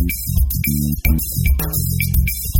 Thank you.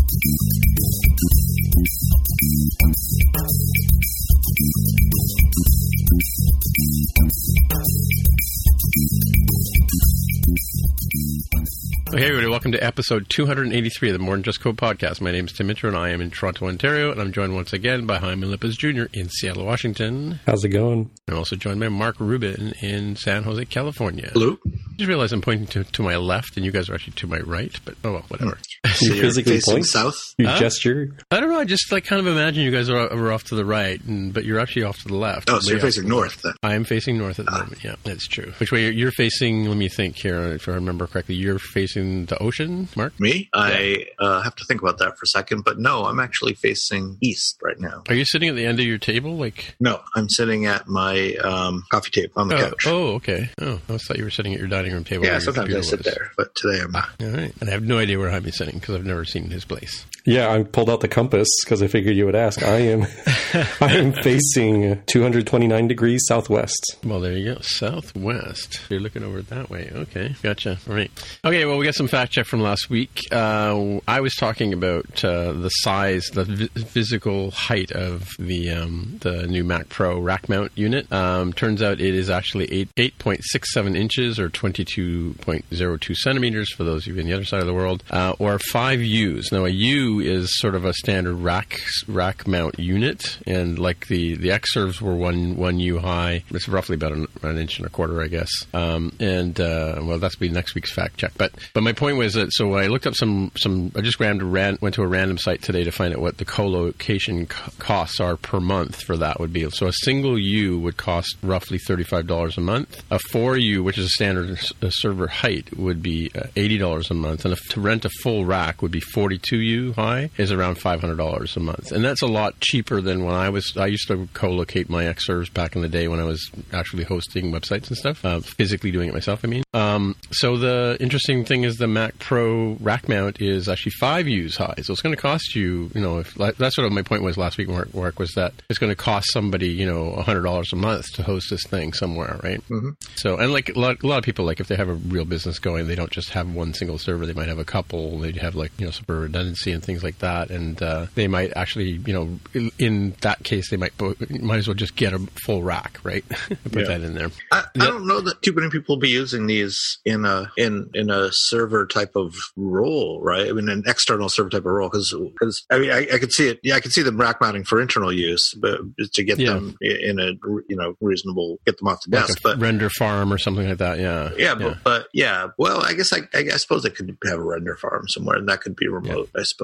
Hey, everybody, welcome to episode 283 of the More Than Just Code podcast. My name is Tim Mitra, and I am in Toronto, Ontario, and I'm joined once again by Jaime Lopez Jr. in Seattle, Washington. How's it going? I'm also joined by Mark Rubin in San Jose, California. Hello. I just realized I'm pointing to, to my left, and you guys are actually to my right, but oh well, whatever. Hmm. So You you're physically facing point? South. You Huh? gesture? I don't know. I just like kind of imagine you guys are, are off to the right, and but you're actually off to the left. Oh, so you're off facing north then. I am facing north at the Ah. moment. Yeah, that's true. Which way you're, you're facing? Let me think here. If I remember correctly, you're facing the ocean, Mark. Me? I uh, have to think about that for a second, but no, I'm actually facing east right now. Are you sitting at the end of your table? Like, No, I'm sitting at my um, coffee table on the oh, couch. oh, okay. Oh, I thought you were sitting at your dining room table. yeah, sometimes I sit was. there, but today I'm not. All right, and I have no idea where Jaime's sitting because I've never seen his place. Yeah, I pulled out the compass because I figured you would ask. I am, I am facing 229 degrees southwest. Well, there you go. Southwest. You're looking over that way. Okay, gotcha. All right. Okay, well, we got some fact check from last week. Uh, I was talking about uh, the size, the vi- physical height of the um, the new Mac Pro rack mount unit. Um, turns out it is actually eight point six seven inches or twenty two point zero two centimeters for those of you in the other side of the world, uh, or five U's. Now, a U is sort of a standard rack rack mount unit, and like the the Xserves were one one U high. It's roughly about an, an inch and a quarter, I guess. Um, and uh, well, that's be next week's fact check. But but my point was that so I looked up some some. I just ran ran, went to a random site today to find out what the co-location co- costs are per month for that would be. So a single U would cost roughly thirty five dollars a month. A four U, which is a standard server height, would be uh, eighty dollars a month, and if, to rent a full rack would be forty two U high is around five hundred dollars a month, and that's a lot cheaper than when I was. I used to co-locate my X servers back in the day when I was actually hosting websites and stuff, uh, physically doing it myself. I mean, um, so the interesting thing is the Mac Pro rack mount is actually five U's high, so it's going to cost you. You know, if that's sort of my point was last week. Mark, Mark was that it's going to cost somebody you know hundred dollars a month to host this thing somewhere, right? Mm-hmm. So and like a lot, a lot of people, like if they have a real business going, they don't just have one single server. They might have a couple. They'd have like you know some redundancy and things like that, and uh, they might actually you know in, in that case they might bo- might as well just get a full rack, right? Put Yeah. that in there. I, I don't know that too many people will be using these in a in in a server type of role, right? I mean, an external server type of role, because because I mean, I, I could see it. Yeah, I could see them rack mounting for internal use, but to get Yeah. them in a you know reasonable, get them off the Like desk. a but render farm or something like that. Yeah. yeah, but, but yeah, well, I guess I, I, I suppose they could have a render farm somewhere, and that could be remote. I suppose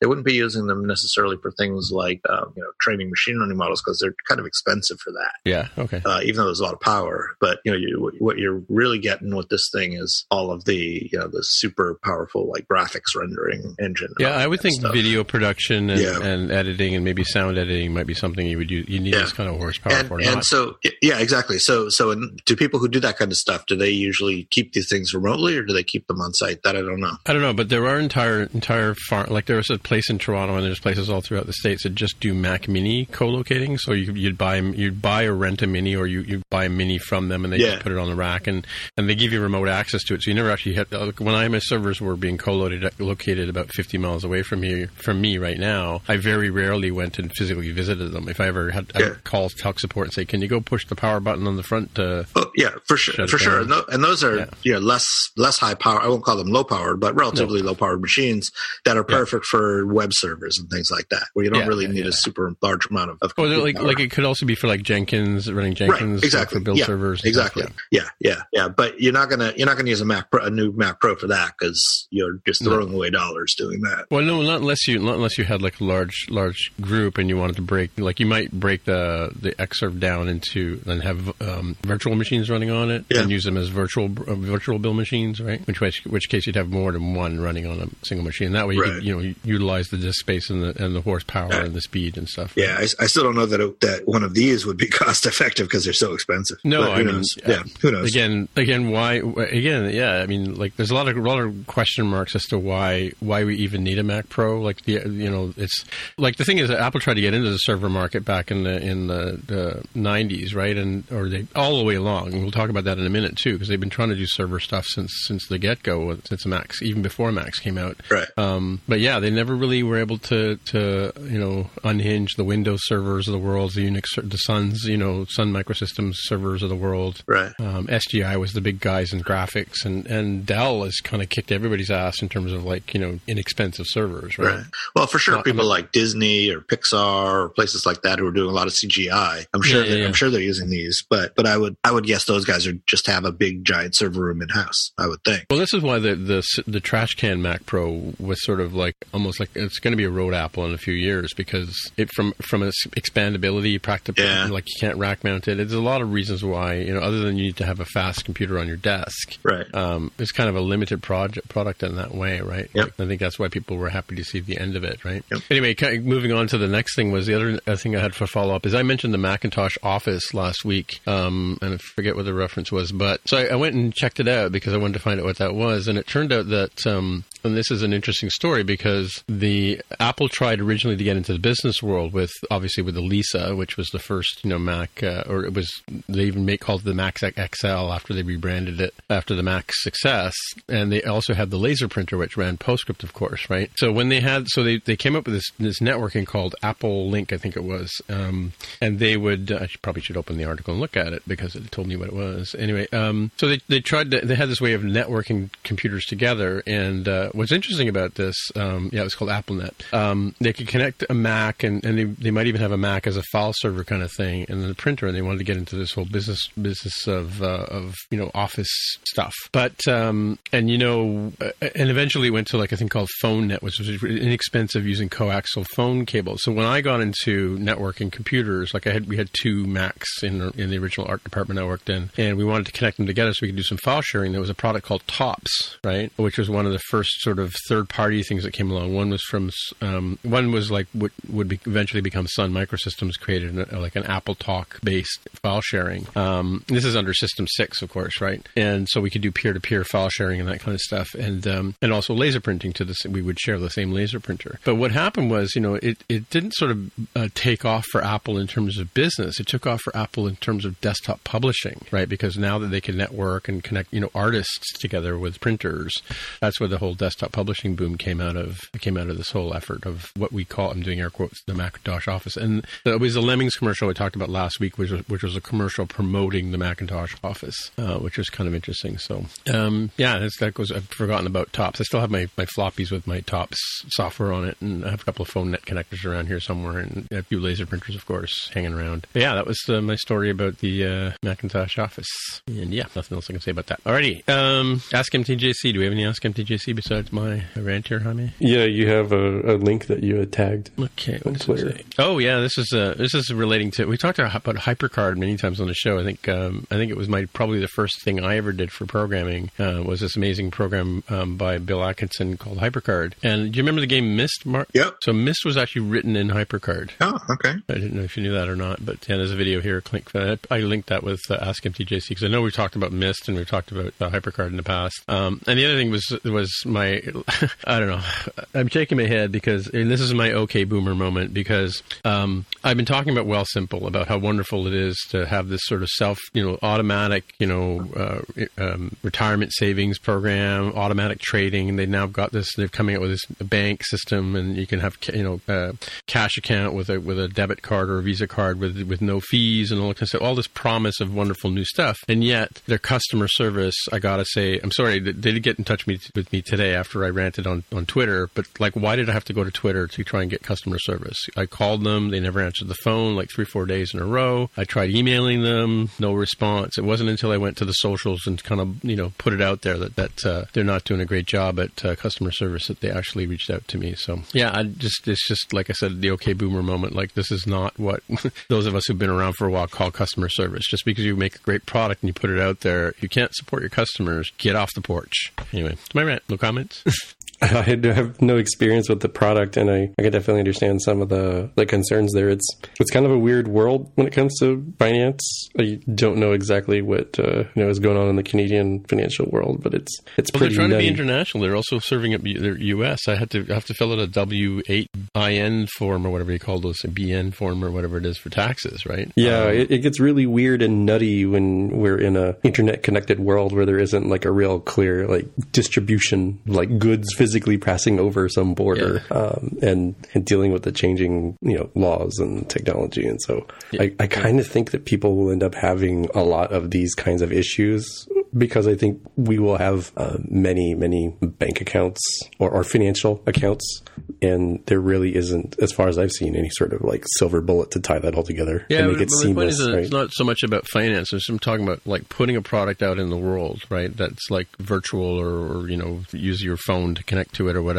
they wouldn't be using them necessarily for things like um, you know training machine learning models because they're kind of expensive for that. yeah. Okay. Uh, even though there's a lot of power, but you know you, what you're really getting with this thing is all of the you know the super powerful like graphics rendering engine. Yeah, I would think stuff. video production and, Yeah. and editing and maybe sound editing might be something you would use. You need Yeah. this kind of horsepower and, for. and not. so yeah exactly so so in, to people who do that kind of stuff do they usually keep these things remotely, or do they keep them on site? That I don't know. I don't know, but there are entire entire farm like there's a place in Toronto and there's places all throughout the states that just do Mac Mini co-locating. So you, you'd buy you'd buy or rent a Mini, or you, you buy a Mini from them, and they Yeah. just put it on the rack, and, and they give you remote access to it. So you never actually had. uh, When I my servers were being co-located located about 50 miles away from here from me right now, I very rarely went and physically visited them. If I ever had Yeah. would call tech support and say, "Can you go push the power button on the front?" Uh, Oh yeah, for sure, for sure. And, tho- and those are Yeah. yeah. less less high power. I won't call them low powered, but relatively low powered machines that are Yeah. Perfect for web servers and things like that, where you don't Yeah, really yeah, need yeah. a super large amount of. of compute like power. like it could also be for like Jenkins running Jenkins right, exactly. for build yeah, servers. stuff, Exactly. Yeah. yeah, yeah, But you're not gonna you're not gonna use a Mac Pro, a new Mac Pro for that because you're just No. throwing away dollars doing that. Well, no, not unless you not unless you had like a large large group and you wanted to break like you might break the the Xserve down into and have um, virtual machines running on it and use them as virtual uh, virtual bill machines, right? Which which which case you'd have more than one running on a single machine. That way you Right. could you know utilize the disk space and the and the horsepower and the speed and stuff. Yeah, I, I still don't know that it, that one of these would be cost effective because they're so expensive. No, I mean, knows? yeah, who knows? Again, again, why? Again, yeah. I mean, like, there's a lot of a lot of question marks as to why why we even need a Mac Pro. Like, the you know, it's like the thing is that Apple tried to get into the server market back in the in the, the 90s, right? And or they all the way along. And we'll talk about that in a minute too, because they've been trying to do server stuff since since the get go, since Macs, even before Macs came out. Right. Um, but yeah, they never really were able to, to you know unhinge the Windows servers of the world, the Unix, the Suns, you know, Sun Microsystems servers of the world. Right. Um, SGI was the big guys in graphics, and and Dell has kind of kicked everybody's ass in terms of like you know inexpensive servers, right? Right. Well, for sure, I people mean- like Disney or Pixar or places like that who are doing a lot of CGI. I'm sure. Yeah, that, yeah, yeah. I'm sure they're using these, but but I would I would guess those guys are just have a big giant server room in house. I would think. Well, this is why the, the the trash can Mac Pro was sort of like almost like it's going to be a road apple in a few years because it from from its expandability, practical, Yeah. like you can't rack mount it. There's a lot of reasons why you know other than you need to have a fast computer on your desk. Right. Um, it's kind of a limited project product in that way, right? Yep. Like, I think that's why people were happy to see the end of it, right? Yep. Anyway, kind of moving on to the next thing was the other thing I had for follow up is I mentioned the Macintosh Office last week, um, and I forget what the reference was, but so I, I went and checked it out because I wanted to find out what that was, and it turned out that, um, and this is an interesting story because the Apple tried originally to get into the business world with obviously with the Lisa, which was the first you know Mac, uh, or it was they even make called the Mac XL after they rebranded it after the Mac's success, and they also had the laser printer which ran PostScript, of course, right? So when they had, so they, they came up with this this networking called Apple Link, I think it was, um, and they would I should, probably should open the article and look at it because it told me what it was. Anyway, um, so they they tried to, they had this way of networking computers together, and uh, what's interesting about this, um, yeah, it was called AppleNet. Um, they could connect a Mac, and, and they, they might even have a Mac as a file server kind of thing, and then a printer, and they wanted to get into this whole business business of uh, of you know office stuff. But um, and you know, uh, and eventually went to like a thing called PhoneNet, which was inexpensive using coaxial phone cables. So when I got into networking computers, like I had we had two Macs in in the original art department I worked in, and we wanted to connect them together so we could do some file sharing. There was a product called Tops, right, which was one of the first sort of third party things that came along. One was from um, one was like what would be eventually become Sun Microsystems created like an Apple Talk based file sharing. Um, this is under System Six, of course, right? And so we could do peer to peer file sharing and that kind of stuff, and um, and also laser printing to this. We would share the same laser printer. But what happened was, you know, it it didn't sort of uh, take off for Apple in terms of business. It took off for Apple in terms of desktop publishing, right? Because now that they can network and connect, you know, artists together with printers, that's where the whole desktop publishing boom came out of. Came out of this whole effort of what we call, I'm doing air quotes, the Macintosh Office, and it was the Lemmings commercial we talked about last week, which was which was a commercial promoting the Macintosh Office, uh, which was kind of interesting. So, um, yeah, that goes. I've forgotten about Tops. I still have my, my floppies with my Tops software on it, and I have a couple of phone net connectors around here somewhere, and a few laser printers, of course, hanging around. But yeah, that was uh, my story about the uh, Macintosh Office, and yeah, nothing else I can say about that. Alrighty, um, Ask MTJC. Do we have any Ask MTJC besides my rant here, Jaime? Yeah, you have a, a link that you had tagged. Okay, what does Twitter. Oh yeah, this is uh, this is relating to. We talked about HyperCard many times on the show. I think um, I think it was my probably the first thing I ever did for programming uh, was this amazing program um, by Bill Atkinson called HyperCard. And do you remember the game Myst? Mark? Yep. So Myst was actually written in HyperCard. Oh, okay. I didn't know if you knew that or not, but yeah, there's a video here. Click. Uh, I linked that with uh, Ask MTJC because I know we talked about Myst and we've talked about uh, HyperCard in the past. Um, and the other thing was was my I don't know. I'm shaking my head because and this is my okay boomer moment because um, I've been talking about Wealthsimple about how wonderful it is to have this sort of self you know automatic you know uh, um, retirement savings program, automatic trading, and they now got this. They're coming out with this bank system, and you can have you know uh, cash account with a with a debit card or a Visa card with with no fees and all kind of stuff. All this promise of wonderful new stuff, and yet their customer service, I gotta say, I'm sorry, they did get in touch with me today after I ranted on on Twitter, but like, why did I have to go to Twitter to try and get customer service? I called them, they never answered the phone, like three four days in a row. I tried emailing them, no response. It wasn't until I went to the socials and kind of you know put it out there that that uh, they're not doing a great job at uh, customer service that they actually reached out to me. So yeah, I just it's just like I said, the okay boomer moment. Like this is not what those of us who've been around for a while call customer service. Just because you make a great product and you put it out there, you can't support your customers. Get off the porch. Anyway, my rant. No comments. I have no experience with the product, and I, I can definitely understand some of the, the concerns there. It's it's kind of a weird world when it comes to finance. I don't know exactly what uh, you know is going on in the Canadian financial world, but it's it's well, pretty. They're trying nutty. to be international. They're also serving up their U.S. I had to I have to fill out a W eight IN form or whatever you call those, a BN form or whatever it is for taxes, right? Yeah, Um, it, it gets really weird and nutty when we're in a internet connected world where there isn't like a real clear like distribution, like goods physically passing over some border, um, and and dealing with the changing you know laws and technology. And so I, I kind of think that people will end up having a lot of these kinds of issues because I think we will have uh, many many bank accounts or, or financial accounts, and there really isn't, as far as I've seen, any sort of like silver bullet to tie that all together Yeah, and make but, it but seamless. right? it's not so much about finance. It's- I'm talking about like putting a product out in the world, right? That's like virtual or, or you know, use your phone to connect to it or whatever.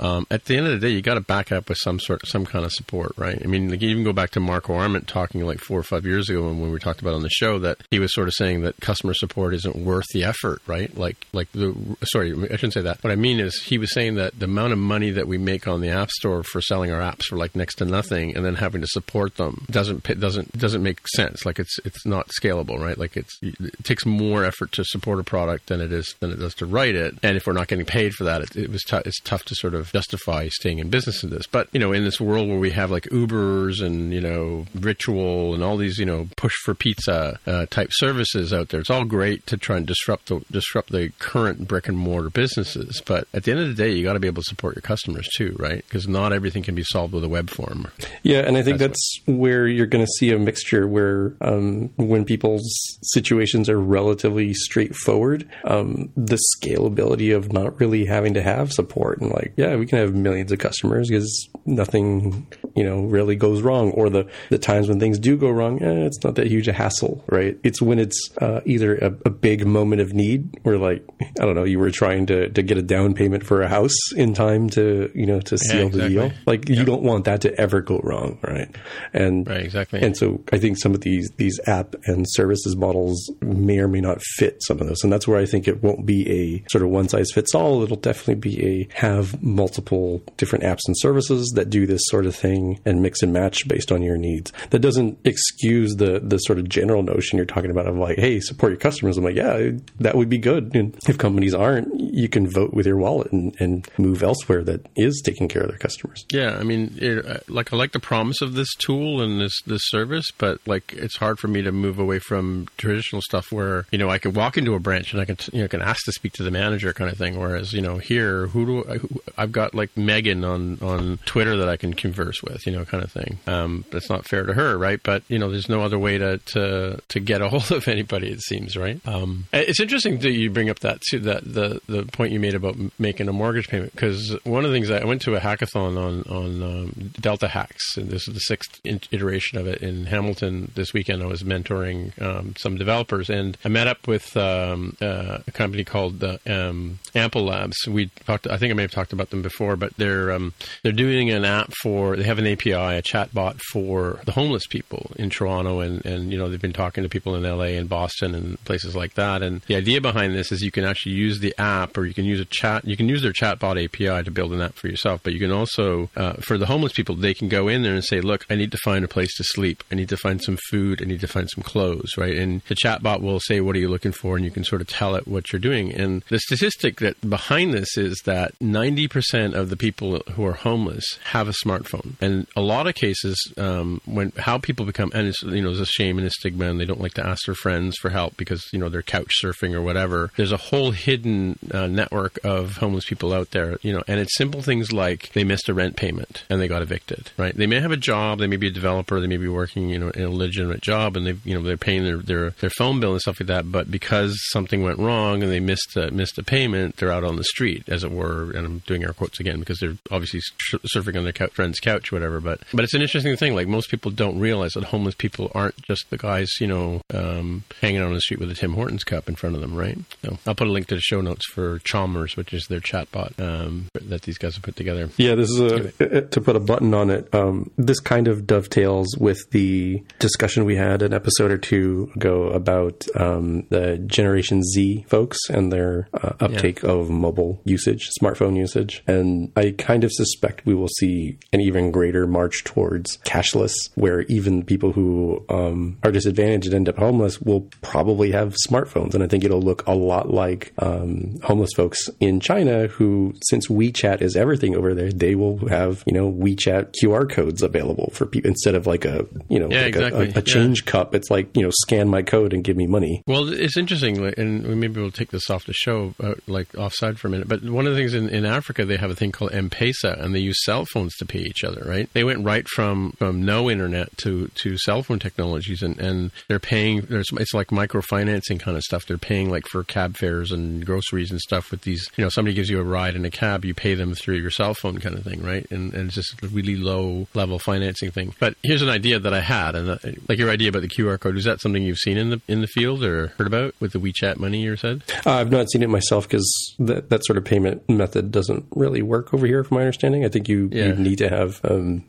Um, at the end of the day, you got to back up with some sort, some kind of support, right? I mean, like even go back to Marco Arment talking like four or five years ago when, when we talked about on the show that he was sort of saying that customer support isn't worth the effort, right? Like, like the sorry, I shouldn't say that. What I mean is he was saying that the amount of money that we make on the App Store for selling our apps for like next to nothing, and then having to support them doesn't doesn't doesn't make sense. Like it's it's not scalable, right? Like it's it takes more effort to support a product than it is than it does to write it. And if we're not getting paid for that, it, it was tou- it's tough to sort of justify staying in business in this. But you know, in this world where we have like Ubers and you know Ritual and all these you know push for pizza uh, type services out there, it's all great to try and disrupt the disrupt the current brick and mortar businesses. But at the end of the day, you got to be able to support your customers too, right? Because not everything can be solved with a web form. Yeah, and I think that's, where you're going to see a mixture where um, when people's situations are relatively straightforward, um, the scalability of not really having to have support and like, yeah, we can have millions of customers because nothing, you know, really goes wrong. Or the, the times when things do go wrong, eh, it's not that huge a hassle, right? It's when it's uh, either a, a big moment of need where like, I don't know, you were trying to, to get a down payment for a house in time to, you know, to seal the exactly. deal. Like you don't want that to ever go wrong, right? And Right, exactly. And so I think some of these these app and services models may or may not fit some of those, and that's where I think it won't be a sort of one size fits all. It'll definitely be a have multiple different apps and services that do this sort of thing and mix and match based on your needs. That doesn't excuse the the sort of general notion you're talking about of like, hey, support your customers. I'm like, yeah, that would be good. And if companies aren't, you can vote with your wallet and, and move elsewhere that is taking care of their customers. Yeah, I mean, it, uh, like I like the promise of this tool and this this service, but like it's hard for me to move away from traditional stuff where you know I can walk into a branch and I can you know can ask to speak to the manager kind of thing. Whereas you know here, who do I've got like Megan on on Twitter that I can converse with, you know, kind of thing. Um, that's not fair to her, right? But you know, there's no other way to to to get a hold of anybody. It seems right. Um, it's interesting that you bring up that too, that the the point you made about making a mortgage payment because one of the things I went to a hackathon on on um, Delta Hacks, and this is the sixth iteration of it in Hamilton this weekend. I was mentoring um, some developers, and I met up with um, uh, a company called um, Ample Labs. We talked. I think I may have talked about them before, but they're um, they're doing an app for. They have an API, a chatbot for the homeless people in Toronto, and and you know they've been talking to people in LA and Boston and places like that. And the idea behind this is you can actually use the app, or you can use a chat. You can use their chatbot API to build an app for yourself, but you can also uh, for the homeless people, they can go in there and say, "Look, I need to find a place to sleep. I need to find some food. I need to find some clothes." Right, and the chatbot will say what are you looking for, and you can sort of tell it what you're doing. And the statistic that behind this is that 90% of the people who are homeless have a smartphone, and a lot of cases um, when how people become and it's you know there's a shame and a stigma, and they don't like to ask their friends for help because you know they're couch surfing or whatever. There's a whole hidden uh, network of homeless people out there, you know, and it's simple things like they missed a rent payment and they got evicted, right? They may have a job, they may be a developer, they may be working, you know, in a legitimate job, and they, you know, they're paying their, their their phone bill and stuff like that. But because something went wrong and they missed a, missed a payment, they're out on the street, as it were. And I'm doing air quotes again because they're obviously sh- surfing on their friend's couch, or whatever. But but it's an interesting thing. Like most people don't realize that homeless people aren't just the guys, you know, um, hanging out on the street with a Tim Hortons cup in front of them, right? So I'll put a link to the show notes for Chalmers, which is their chatbot um, that these guys have put together. Yeah, this is a to put a button on it. Um, this kind of dovetails with the discussion we had an episode or two ago about um, the Generation Z folks and their uh, uptake of mobile usage, smartphone usage, and I kind of suspect we will see an even greater march towards cashless, where even people who um, are disadvantaged and end up homeless will probably have smartphones, and I think it'll look a lot like um, homeless folks in China who, since WeChat is everything over there, they will have you know WeChat QR codes available for people instead of like a you know Yeah, like exactly. a, a, change cup. It's like you know scan my code and give me money. Well, it's interesting, and maybe we'll take this off the show, uh, like offside for a minute. But one of the things in, in Africa, they have a thing called M-Pesa, and they use cell phones to pay each other. Right? They went right from, from no internet to, to cell phone technologies, and, and they're paying. It's like microfinancing kind of stuff. They're paying like for cab fares and groceries and stuff with these. You know, somebody gives you a ride in a cab, you pay them through your cell phone kind of thing, right? And, and it's just a really low level financing thing. But here's an idea that I had, and uh, like your idea about the QR code. Is that something you've seen in the in the field or heard about with the WeChat money? You said. Uh, I've not seen it myself because that, that sort of payment method doesn't really work over here, from my understanding. I think you, Yeah. you need to have, um,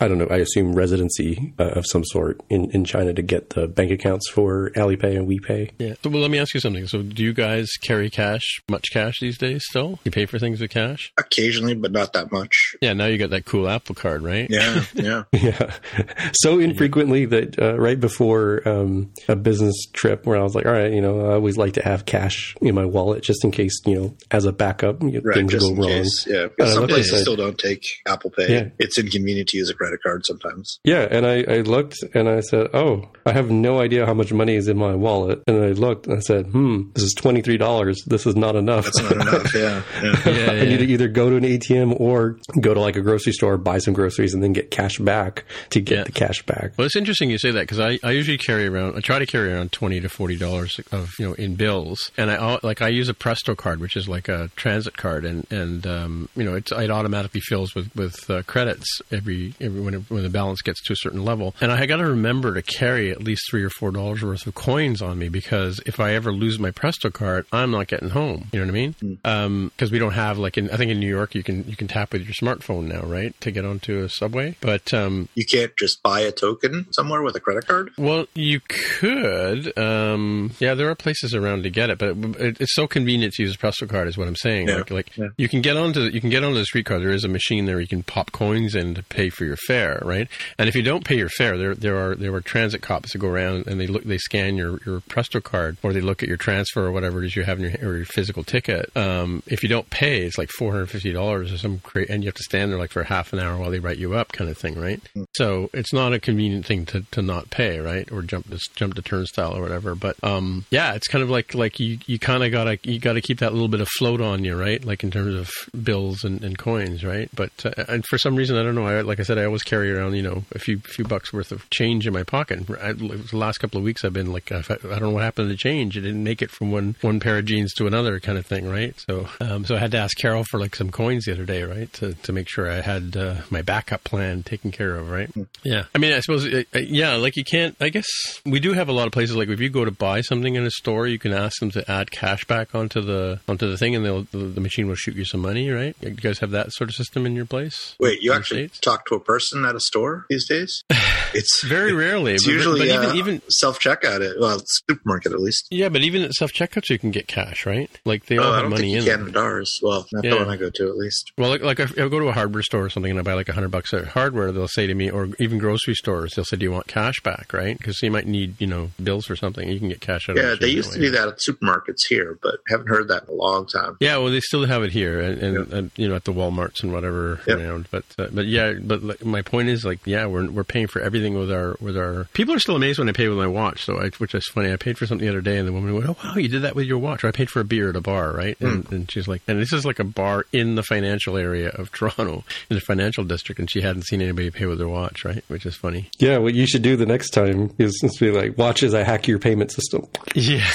I don't know, I assume residency uh, of some sort in, in China to get the bank accounts for Alipay and WePay. Yeah. So, well, let me ask you something. So, do you guys carry cash, much cash these days? Still, you pay for things with cash? Occasionally, but not that much. Yeah. Now you got that cool Apple Card, right? Yeah, yeah. Yeah, so infrequently that uh, right before um, a business trip, where I was like, all right, you know, I always like to have cash in my wallet just in case, you know, as a backup, you know, Right, things just go in wrong. case. Yeah, because some places still don't take Apple Pay. Yeah. It's inconvenient to use a credit card sometimes. Yeah, and I, I looked and I said, "Oh, I have no idea how much money is in my wallet." And I looked and I said, "Hmm, this is twenty three dollars. This is not enough. That's not enough. Yeah, yeah. Yeah, I need to either go to an ATM or go to like a grocery store, buy some groceries, and then get cash back to get Yeah. the cash back." Well, it's interesting you say that because I, I usually carry around I try to carry around twenty to forty dollars of you know in bills, and I like I use a Presto card, which is like a transit card, and and um, you know it's, it automatically fills with with uh, credits every every when it, when the balance gets to a certain level, and I got to remember to carry at least three or four dollars worth of coins on me because if I ever lose my Presto card, I'm not getting home. You know what I mean? Because we don't have like in I think in New York you can you can tap with your smartphone now, right, to get onto a subway, but um, You can't just buy a token somewhere with a credit card. well, you could. Um, yeah, there are places around to get it, but it, it's so convenient to use a Presto card, is what I'm saying. Yeah, Like, like yeah. you can get onto you can get onto the streetcar. There is a machine there you can pop coins in to pay for your fare, right? And if you don't pay your fare, there there are there are transit cops that go around and they look they scan your, your Presto card or they look at your transfer or whatever it is you have in your or your physical ticket. Um, if you don't pay, it's like four hundred fifty dollars or some and you have to stand there like for half an hour while they write you up, kind of thing, right? So it's not a convenient thing to, to not pay, right? Or jump the jump the turnstile or whatever. But um, yeah, it's kind of like like you, you kind of gotta you gotta keep that little bit of float on you, right? Like in terms of bills and, and coins, right? But uh, and for some reason I don't know. I, like I said, I always carry around you know a few few bucks worth of change in my pocket. I, the last couple of weeks I've been like I don't know what happened to the change. It didn't make it from one one pair of jeans to another kind of thing, right? So um, so I had to ask Carol for like some coins the other day, right? To to make sure I had uh, my backup plan taken care of, right? Yeah. I mean, I suppose, uh, uh, yeah, like you can't, I guess we do have a lot of places, like if you go to buy something in a store, you can ask them to add cash back onto the, onto the thing and they'll, the, the machine will shoot you some money, right? You guys have that sort of system in your place? Wait, you actually States? talk to a person at a store these days? It's Very rarely. It's but- usually but uh, even even self checkout at well supermarket at least. yeah, but even at self checkouts you can get cash, right? Like they Oh, all I have money in you them. can at ours. Well, not Yeah. the one I go to at least. Well, like, like if I go to a hardware store or something and I buy like a hundred bucks of hardware, they'll say to me, or even grocery stores, they'll say, "Do you want cash back?" Right? Because you might need, you know, bills for something. You can get cash out. of Yeah, they used to do that at supermarkets here, but haven't heard that in a long time. Yeah, well, they still have it here, and, and, Yep. and you know, at the WalMarts and whatever Yep. around. But uh, but yeah, but like, my point is like, yeah, we're we're paying for everything with our with our. People are still amazed when I pay with my watch, so I, which is funny. I paid for something the other day, and the woman went, "Oh wow, you did that with your watch." Or I paid for a beer at a bar, right? And, and she's like, and this is like a bar in the financial area of Toronto, in the financial district, and she hadn't seen anybody pay with their watch, right? Which is funny. Yeah, what you should do the next time is just be like, watch as I hack your payment system. Yeah.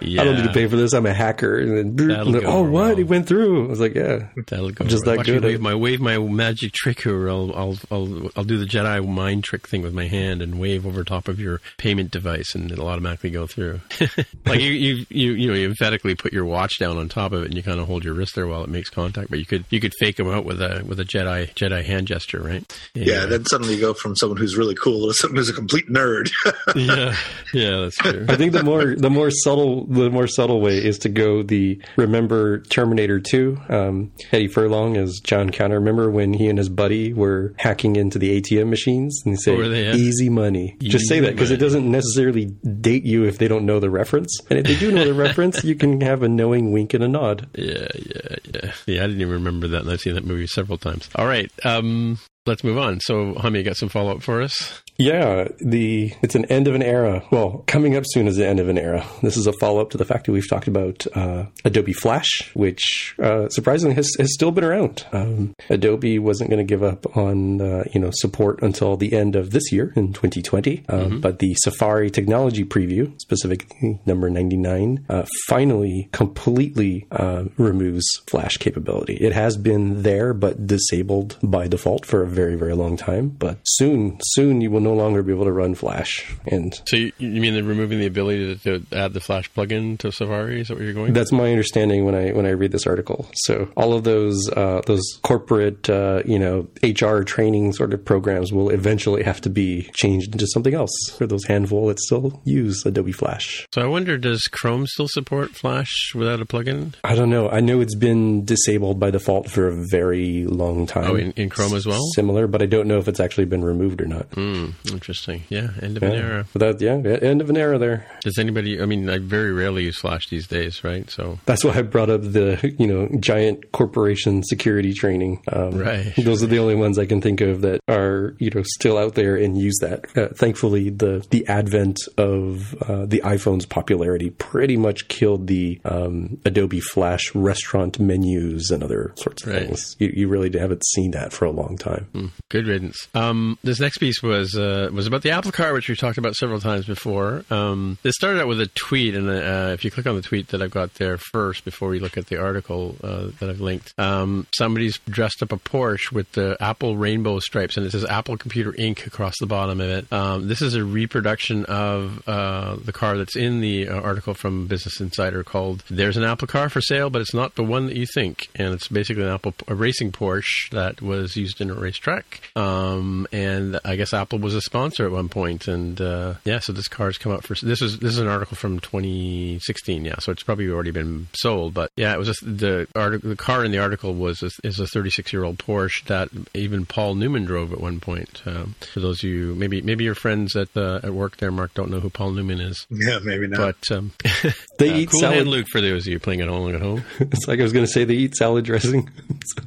yeah. I don't need to pay for this. I'm a hacker. And then, and then, go oh, oh what? wrong. It went through. I was like, yeah. That'll go. I'm just right. that Watch good at Wave my wave my magic trick, or I'll I'll I'll I'll do the Jedi mind trick thing with my hand and wave over top of your payment device, and it'll automatically go through. like you you you you know you emphatically put your watch down on top of it, and you kind of hold your wrist there while it makes contact. But you could you could fake them out with a with a Jedi Jedi hand gesture, right? Yeah, then suddenly you go from someone who's really cool to someone who's a complete nerd. yeah, yeah, that's true. I think the more the more subtle the more subtle way is to go the remember Terminator Two. Um, Eddie Furlong as John Connor. Remember when he and his buddy were hacking into the ATM machines and they say they easy money. Just say that because it doesn't necessarily date you if they don't know the reference. And if they do know the reference, you can have a knowing wink and a nod. Yeah, yeah, yeah. Yeah, I didn't even remember that, and I've seen that movie several times. All right, um, let's move on. So, Jaime, you got some follow up for us? Yeah, the it's an end of an era. Well, coming up soon is the end of an era. This is a follow up to the fact that we've talked about uh, Adobe Flash, which uh, surprisingly has, has still been around. Um, Adobe wasn't going to give up on uh, you know support until the end of this year in 2020, um, but the Safari Technology Preview, specifically number 99, uh, finally completely uh, removes Flash capability. It has been there, but disabled by default for a very very long time. But soon, soon you will no longer be able to run Flash, and So, you, you mean they're removing the ability to, to add the Flash plugin to Safari? Is that what you're going? that's my understanding when I when I read this article. So all of those uh, those corporate uh, you know HR training sort of programs will eventually have to be changed into something else for those handful that still use Adobe Flash. So I wonder, does Chrome still support Flash without a plugin? I don't know. I know it's been disabled by default for a very long time. Oh, in, in Chrome as well. Similar, but I don't know if it's actually been removed or not. Hmm, interesting. Yeah, end of an era. That, yeah, end of an era there. Does anybody? I mean, I very rarely use Flash these days, right? So That's why I brought up the you know giant corporation security training. Um, Right. Those are the only ones I can think of that are you know still out there and use that. Uh, thankfully, the the advent of uh, the iPhone's popularity pretty much killed the um, Adobe Flash restaurant menus and other sorts of Right. things. You, you really haven't seen that for a long time. good riddance. Um, this next piece was uh, was about the Apple Car, which we talked about several times before. Um, this started out with a tweet, and uh, if you click on the tweet that I've got there first, before we look at the article uh, that I've linked, um, somebody's dressed up a Porsche with the Apple rainbow stripes, and it says Apple Computer Inc. across the bottom of it. Um, this is a reproduction of uh, the car that's in the uh, article from Business Insider called "There's an Apple Car for Sale, but it's not the one that you think," and it's basically an Apple a racing Porsche that was used in a racetrack. Um, and I guess Apple was a sponsor at one point, and uh, yeah, so this car's come out for this is this is an article from 2016, yeah, so it's probably already been sold, but yeah, it was just the article. The car in the article was a, is a 36 year old Porsche that even Paul Newman drove at one point. Um, for those of you, maybe maybe your friends at uh, at work there, Mark, don't know who Paul Newman is. yeah, maybe not. But um, They uh, eat cool salad. hand Luke for those of you playing at home at home. it's like I was going to say they eat salad dressing.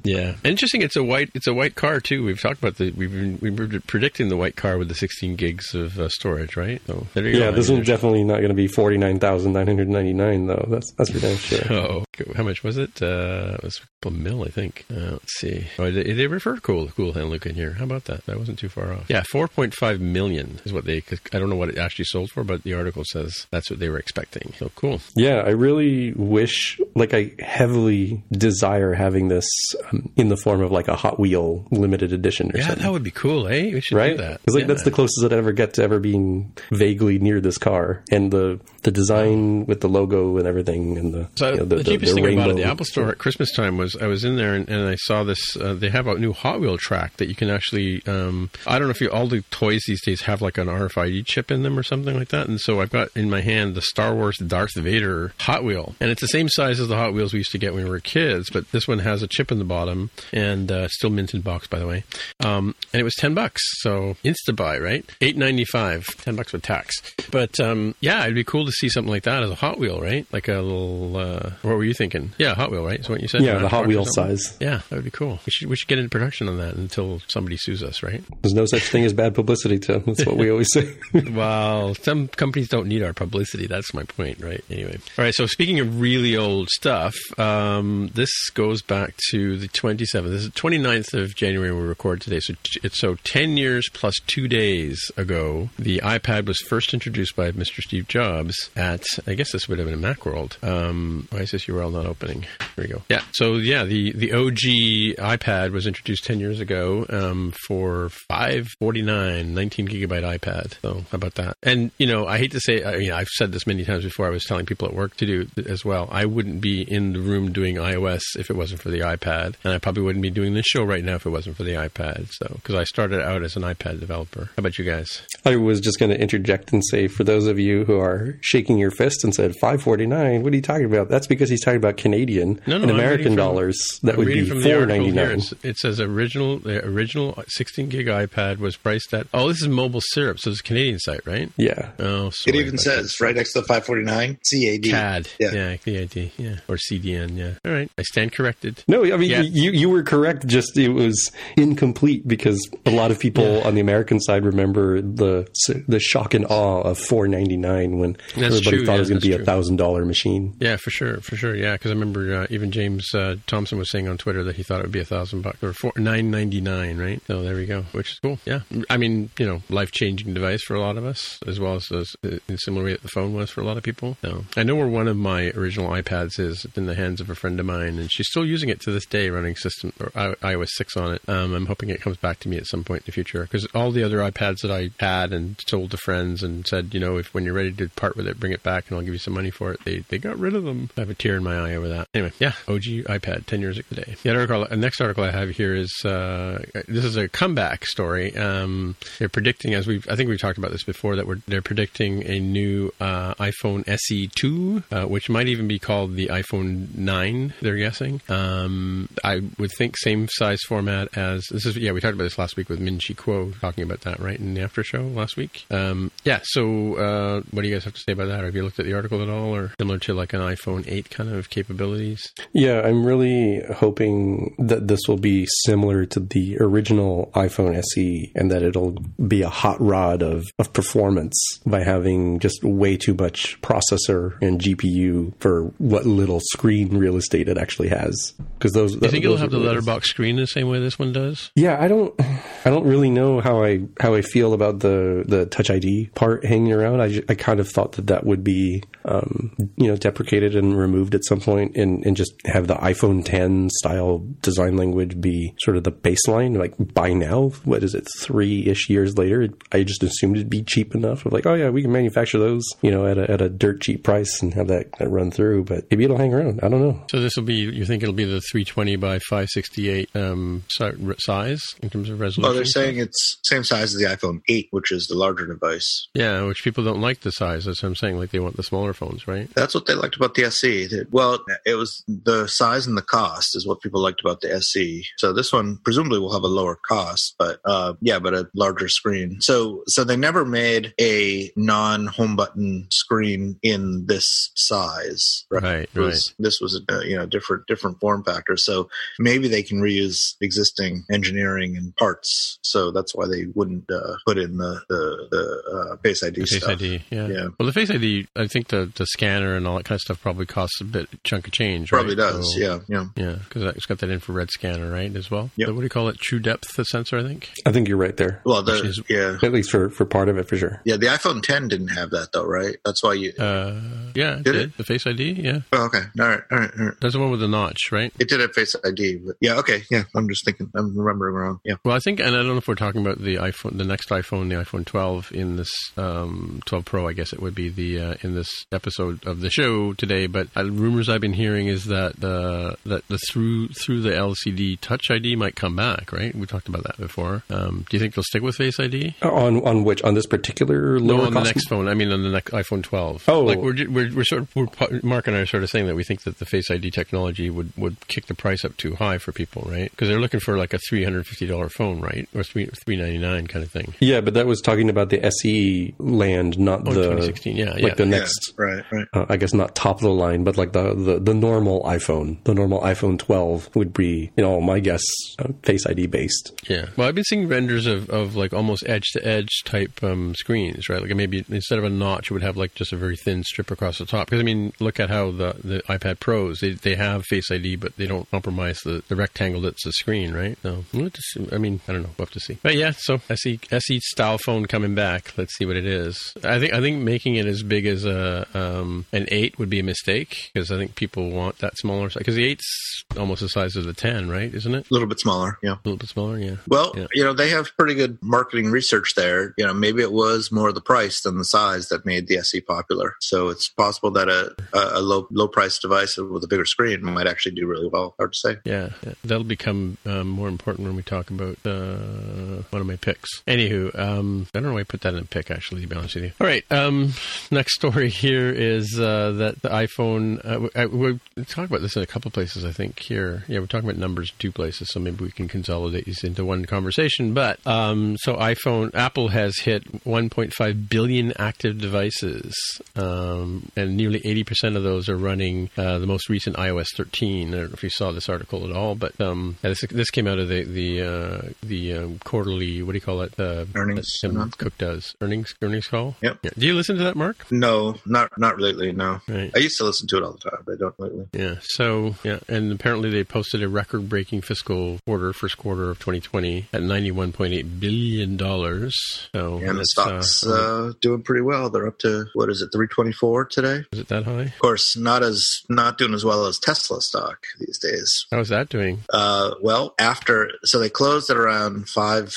Yeah, interesting. It's a white. It's a white car too. We've talked about the. We've been, we were predicting the white car with the 16 gigs of uh, storage, right? So there you yeah, this is definitely not going to be forty nine thousand nine hundred ninety nine though. That's that's for damn sure. Oh, how much was it? Uh, it was a couple mil, I think. Uh, let's see. Oh, they, they refer cool, cool hand Luke in here. How about that? That wasn't too far off. Yeah, 4.5 million is what they. Cause I don't know what it actually sold for, but the article says that's what they were expecting. So cool. Yeah, I really wish, like, I heavily desire having this um, in the form of like a Hot Wheel limited edition or Yeah, something. that would be cool, eh? We should right? do that. Because like that's the closest I'd ever get to ever being vaguely near this car, and the the design with the logo and everything, and the So you know, the, the, cheapest the thing about it, the. Apple Store at Christmas time was I was in there and, and I saw this. Uh, they have a new Hot Wheel track that you can actually. Um, I don't know if you all the toys these days have like an RFID chip in them or something like that. And so I've got in my hand the Star Wars Darth Vader Hot Wheel, and it's the same size as the Hot Wheels we used to get when we were kids, but this one has a chip in the bottom and uh, still mint in box by the way. Um, and it was ten bucks, so insta buy right, eight ninety five, ten bucks with tax. But um, yeah, it'd be cool to see something like that as a Hot Wheel, right? Like a little. Uh, what were you thinking? Yeah, Hot Wheel, right? Is what you said. Yeah, the Hot Wheel size. Yeah, that would be cool. We should we should get into production on that until somebody sues us, right? There's no such thing as bad publicity, Tim. That's what we always say. well, some companies don't need our publicity. That's my point, right? Anyway, all right. So speaking of really old stuff, um, this goes back to the 27th. This is 29th of January. We record today, so t- it's so 10 years plus two days ago, the iPad was first introduced by Mr. Steve Jobs at I guess this would have been a MacWorld. Um, why is this URL not opening? Here we go. Yeah. So yeah, the the OG iPad was introduced 10 years ago um, for 549, 19 gigabyte iPad. So how about that? And you know, I hate to say, I mean, I've said this many times before. I was telling people at work to do as well. I wouldn't be in the room doing iOS if it wasn't for the iPad, and I probably wouldn't be doing this show right now if it wasn't for the iPad. So because I started out as an iPad developer. How about you guys? I was just going to interject and say, for those of you who are shaking your fist and said 549, what are you talking about? That's because he's talking about Canadian No, no, and American from- dollars. That I'm would be from the article here. 499. It says original the original 16 gig iPad was priced at. Oh, this is MobileSyrup, so it's a Canadian site, right? Yeah. Oh, It even about says right next to the 549 CAD. CAD. Yeah. Yeah, CAD. Yeah, or CDN. Yeah. All right, I stand corrected. No, I mean Yeah. you you were correct. Just it was incomplete because a lot of people on the American side remember the the shock and awe of four ninety nine when That's everybody true, thought yeah, it was going to be a thousand dollar machine. Yeah, for sure, for sure. Yeah, because I remember uh, even James uh, Thomson was saying on Twitter that he thought it would be a thousand bucks or four nine ninety nine, right? So there we go, which is cool. Yeah, I mean, you know, life changing device for a lot of us, as well as those, uh, in a similar way that the phone was for a lot of people. So I know where one of my original iPads is in the hands of a friend of mine, and she's still using it to this day, running system or I- iOS six on it. Um, I'm hoping it comes back to me at some point in the future because all the other iPads that I had and sold to friends and said, you know, if when you're ready to part with it, bring it back and I'll give you some money for it. They they got rid of them. I have a tear in my eye over that. Anyway, yeah, OG iPad, ten years ago today. The article, next article I have here is uh, this is a comeback story. Um, they're predicting, as we I think we've talked about this before, that we're they're predicting a new uh, iPhone SE two, uh, which might even be called the iPhone nine. They're guessing. Um, I would think same size format as this is. Yeah, we talked about this last week with Ming-Chi Kuo talking about that right in the after show last week. Um, yeah. So uh, what do you guys have to say about that? Have you looked at the article at all, or similar to like an iPhone eight kind of capabilities? Yeah, I'm really hoping that this will be similar to the original iPhone SE and that it'll be a hot rod of, of performance by having just way too much processor and GPU for what little screen real estate it actually has. Because those, you think it'll have the letterbox screen the same way this one does? Yeah, I don't, I don't really know how I how I feel about the the Touch ID part hanging around. I, I kind of thought that that would be, um, you know, deprecated and removed at some point, and and just have the iPhone 10 style design language be sort of the baseline. Like by now, what is it, three ish years later? I just assumed it'd be cheap enough. Of like, oh yeah, we can manufacture those, you know, at a at a dirt cheap price and have that, that run through. But maybe it'll hang around. I don't know. So this will be. You think it'll be the 320 by 568 um, size in terms of resolution? Oh, they're saying it's same size as the iPhone 8, which is the larger device. Yeah, which people don't like the size. That's what I'm saying. Like they want the smaller phones, right? That's what they liked about the SE. Well, it was the size and the cost is what people liked about the SE. So this one presumably will have a lower cost, but uh, yeah, but a larger screen. So so they never made a non-home button screen in this size. Right, It was- This was a you know different different form factor. So maybe they can reuse existing engineering and parts. So that's why they wouldn't uh, put in the the, the uh, Face ID The Face stuff. ID, yeah. Yeah. Well, the Face ID, I think the the scanner and all that kind of stuff probably costs a bit chunk of change. Right? Probably right? does. So- yeah. Yeah. Yeah, because it's got that infrared scanner, right, as well. Yeah. The- what do you call it? True depth sensor, I think. I think you're right there. Well, the, is- yeah. At least for for part of it, for sure. Yeah, the iPhone 10 didn't have that though, right? That's why you. Uh, yeah, it Did did. it? The Face ID, yeah. oh, okay. All right. All right. All right. That's the one with the notch, right? It did have Face ID, but yeah. Okay. Yeah. I'm just thinking. I'm remembering wrong. Yeah. Well, I think, and I don't know if we're talking about the iPhone, the next iPhone, the iPhone 12 in this um, 12 Pro, I guess it would be the uh, in this episode of the show today. But uh, rumors I've been hearing is that the that the through through the LCD Touch ID might come back. Right? We talked about that before. Um, do you think they'll stick with Face ID? On on which on this particular lower No, on the next phone. I mean, on the next iPhone 12. Oh. like we're, we're we're sort of we're, Mark and I are sort of saying that we think that the Face ID technology would, would kick the price up too high for people, right? Because they're looking for like a three hundred fifty dollar phone, right, or three three ninety nine kind of thing. Yeah, but that was talking about the SE land, not Oh, the 2016, yeah, like yeah. the Yeah, next. right, right. Uh, I guess not top of the line, but like the, the, the normal iPhone. The normal iPhone 12 would be, you know, my guess, uh, Face ID based. Yeah. Well, I've been seeing renders of, of like almost edge to edge type um, screens, right? Like maybe instead of a notch, it would have like just a very thin strip across the top. Because I mean, look at how the, the iPad Pros they, they have Face ID, but they don't compromise the, the rectangle that's the screen, right? So we'll have to see. I mean, I don't know. We'll have to see. But yeah, so SE SE style phone coming back. Let's see what it is. I think I think making it as big as a um, an eight would be a mistake because I think people want that smaller size. Because the eight's almost the size of the ten, right? Isn't it? A little bit smaller, yeah. A little bit smaller, yeah. Well, Yeah. you know, they have pretty good marketing research there. You know, maybe it was more the price than the size that made the SE popular. So it's possible that a, a, low low price device with a bigger screen might actually do really well. Hard to say. Yeah, yeah. that'll become um, more important when we talk about uh, one of my picks. Anywho, um, I don't know why I put that in a pick, actually, to be honest with you. All right, um, next story here is uh, that the iPhone, uh, I, we talk about this in a couple places, I think, here. Yeah, we're talking about numbers in two places, so maybe we can consolidate these into one conversation. But um, so iPhone, Apple has hit 1.5 billion active devices, um, and nearly 80% of those are running uh, the most recent iOS 13. I don't know if you saw this article at all, but um, this, this came out of the the uh, the um, quarterly. What do you call it? The Earnings that Tim announcement. Cook does earnings earnings call. Yep. Yeah. Do you listen to that, Mark? No, not not lately. No, Right. I used to listen to it all the time, but I don't lately. Yeah. So yeah, and apparently they posted a record-breaking fiscal quarter, first quarter of 2020, at 91.8 billion dollars. So And the stock's uh, uh, doing pretty well. They're up to what is it, three twenty four today? is it that high? Of course, not as not doing as well as Tesla stock these days. How is that doing? Uh, well, after so they closed at around five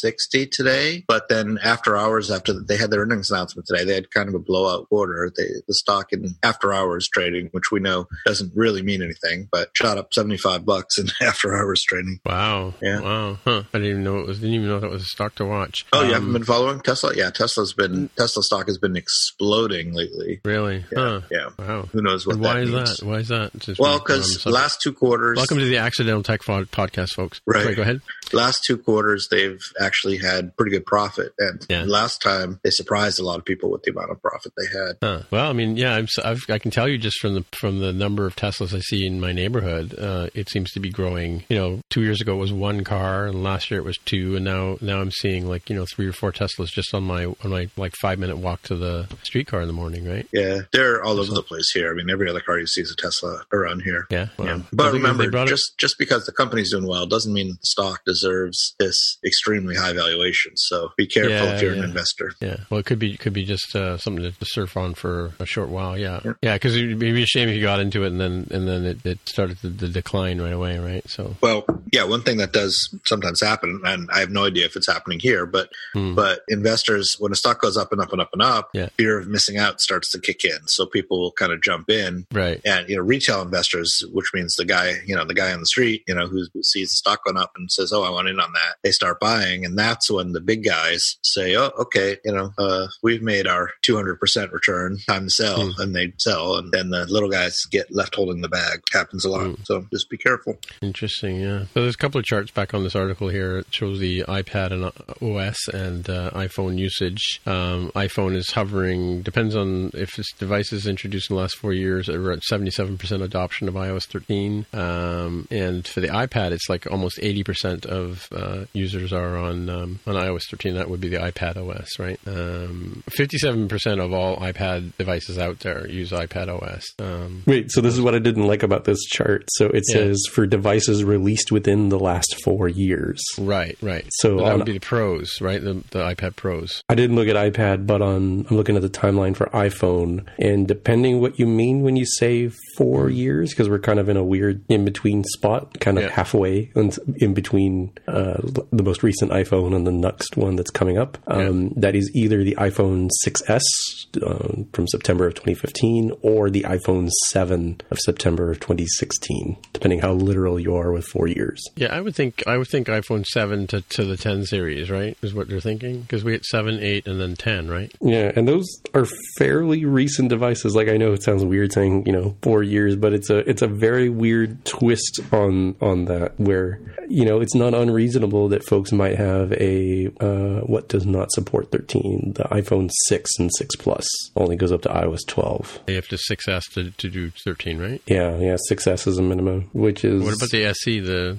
sixty today, but then after hours, after they had their earnings announcement today, they had kind of a blowout quarter. They, the stock in after hours trading, which we know doesn't really mean anything, but shot up seventy five bucks in after hours trading. Wow. Yeah. Wow. Huh. I didn't even know it was. Didn't even know that was a stock to watch. Oh, you Um, haven't been following Tesla? Yeah, Tesla's been Tesla stock has been exploding lately. Really? Yeah, Huh. yeah. Wow. Who knows what And why that is means? that? Why is that? Since Well, we're on the because last two quarters, Welcome to the Accidental Tech Podcast, folks. Right. Sorry, go ahead. last two quarters they've actually had pretty good profit, and Yeah. last time they surprised a lot of people with the amount of profit they had. Huh. Well, I mean, yeah, I'm, I've, I can tell you just from the from the number of Teslas I see in my neighborhood, uh, it seems to be growing. You know, two years ago it was one car, and last year it was two, and now now I'm seeing like you know three or four Teslas just on my on my like five minute walk to the streetcar in the morning, right? Yeah, they're all over the place here. I mean, every other car you see is a Tesla around here. Yeah. Wow. Yeah. But remember, brought it- just just because the company's doing well doesn't mean the stock deserves this extremely high valuations. So be careful Yeah, if you're yeah. an investor. Yeah, well, it could be could be just uh, something to, to surf on for a short while. Yeah, Yeah. because it'd be a shame if you got into it and then and then it, it started the, the decline right away, right? So Well, yeah, one thing that does sometimes happen, and I have no idea if it's happening here, but Hmm. but investors, when a stock goes up and up and up and up, Yeah. fear of missing out starts to kick in. So people will kind of jump in, right, and you know, retail investors, which means the guy, you know, the guy on the street, you know, who sees the stock going up and says, "Oh, I want in on that," they start buying, and that's when the big guys say, "Oh, okay, you know, uh, we've made our 200 percent return, time to sell," Hmm. and they sell, and then the little guys get left holding the bag. Happens a lot, Hmm. so just be careful. interesting. Yeah, so there's a couple of charts back on this article here. It shows the iPad and uh, OS and uh, iPhone usage. Um, iPhone is hovering. Depends on if this device is introduced in the last four years. We're at 77% adoption of iOS 13, um, and for the iPad, it's like almost 80% of uh, users are on um, on iOS 13. That would be the iPad OS, right? Um, 57% of all iPad devices out there use iPad OS. Um, Wait, so this is what I didn't like about this chart. So it Yeah. says for devices released with within the last four years. Right, right. So that on- would be the Pros, right? The the iPad Pros. I didn't look at iPad, but on I'm looking at the timeline for iPhone, and depending what you mean when you say four years, because we're kind of in a weird in between spot, kind of Yeah. halfway in, in between uh, the most recent iPhone and the next one that's coming up. Um, That is either the iPhone 6s uh, from September of 2015 or the iPhone 7 of September of 2016, depending how literal you are with four years. Yeah, I would think I would think iPhone seven to, to the ten series, right? Is what they're thinking because we had seven, eight, and then ten, right? Yeah, and those are fairly recent devices. Like I know it sounds weird saying you know four years, but it's a it's a very weird twist on on that where you know it's not unreasonable that folks might have a uh, what does not support 13. The iPhone 6 and 6 Plus only goes up to iOS 12. They have to 6S to, to do 13, right? Yeah, yeah, 6S is a minimum, which is What about the SE? The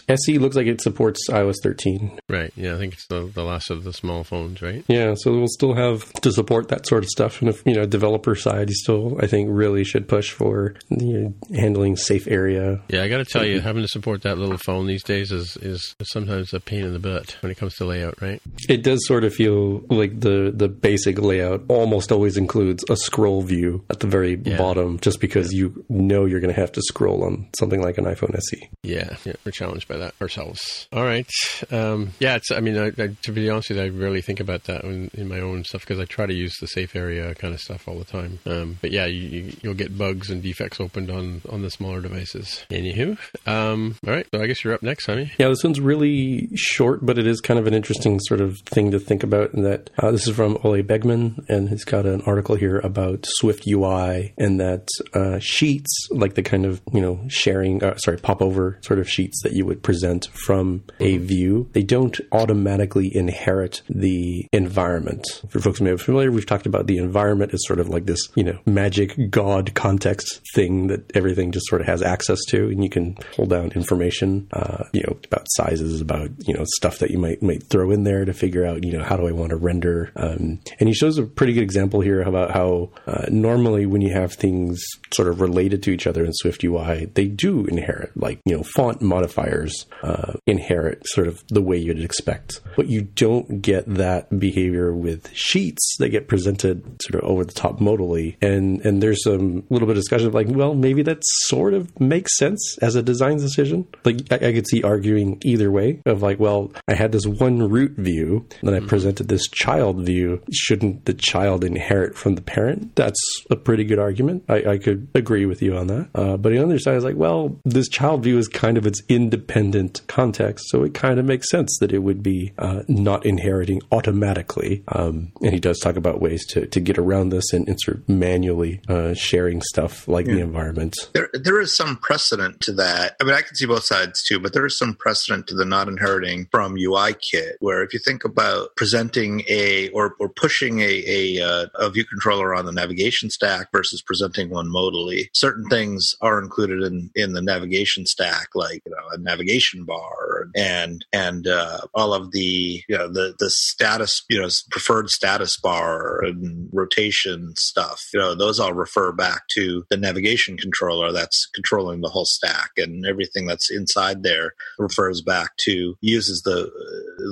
SE looks like it supports iOS 13. right? Yeah, I think it's the, the last of the small phones, right? Yeah, so we'll still have to support that sort of stuff. And if, you know, developer side, you still, I think, really should push for you know, handling safe area. Yeah, I got to tell you, having to support that little phone these days is, is sometimes a pain in the butt when it comes to layout, right? It does sort of feel like the, the basic layout almost always includes a scroll view at the very Yeah. bottom, just because you know you're going to have to scroll on something like an iPhone. SE. Yeah, yeah, we're challenged by that ourselves. All right, um, yeah, it's. I mean, I, I, to be honest with you, I rarely think about that in, in my own stuff because I try to use the safe area kind of stuff all the time. Um, but yeah, you, you'll get bugs and defects opened on on the smaller devices. Anywho, um, all right, so I guess you're up next, honey. Yeah, this one's really short, but it is kind of an interesting sort of thing to think about. In that uh, this is from Ole Begemann, and he's got an article here about Swift UI, and that uh, sheets, like the kind of you know sharing, uh, sorry, pop over sort of sheets that you would present from a view, they don't automatically inherit the environment. For folks who may be familiar, we've talked about the environment as sort of like this, you know, magic god context thing that everything just sort of has access to, and you can pull down information, uh, you know, about sizes, about you know stuff that you might might throw in there to figure out, you know, how do I want to render. Um, and he shows a pretty good example here about how uh, normally when you have things sort of related to each other in Swift UI, they do inherit, like you know, font modifiers uh, inherit sort of the way you'd expect, but you don't get that behavior with sheets that get presented sort of over the top modally. And and there's some little bit of discussion of like, well, maybe that sort of makes sense as a design decision. Like I, I could see arguing either way of like, well, I had this one root view, then I presented this child view. Shouldn't the child inherit from the parent? That's a pretty good argument. I, I could agree with you on that. Uh, but on the other side, is like, well, this child view is kind of its independent context, so it kind of makes sense that it would be uh, not inheriting automatically. Um, and he does talk about ways to, to get around this and, and sort of manually uh, sharing stuff like the environment. There, there is some precedent to that. I mean, I can see both sides too, but there is some precedent to the not inheriting from UI kit, where if you think about presenting a or, or pushing a a, uh, a view controller on the navigation stack versus presenting one modally, certain things are included in in the navigation stack, like you know a navigation bar and and uh, all of the you know the the status you know preferred status bar and rotation stuff. You know those all refer back to the navigation controller that's controlling the whole stack, and everything that's inside there refers back to uses the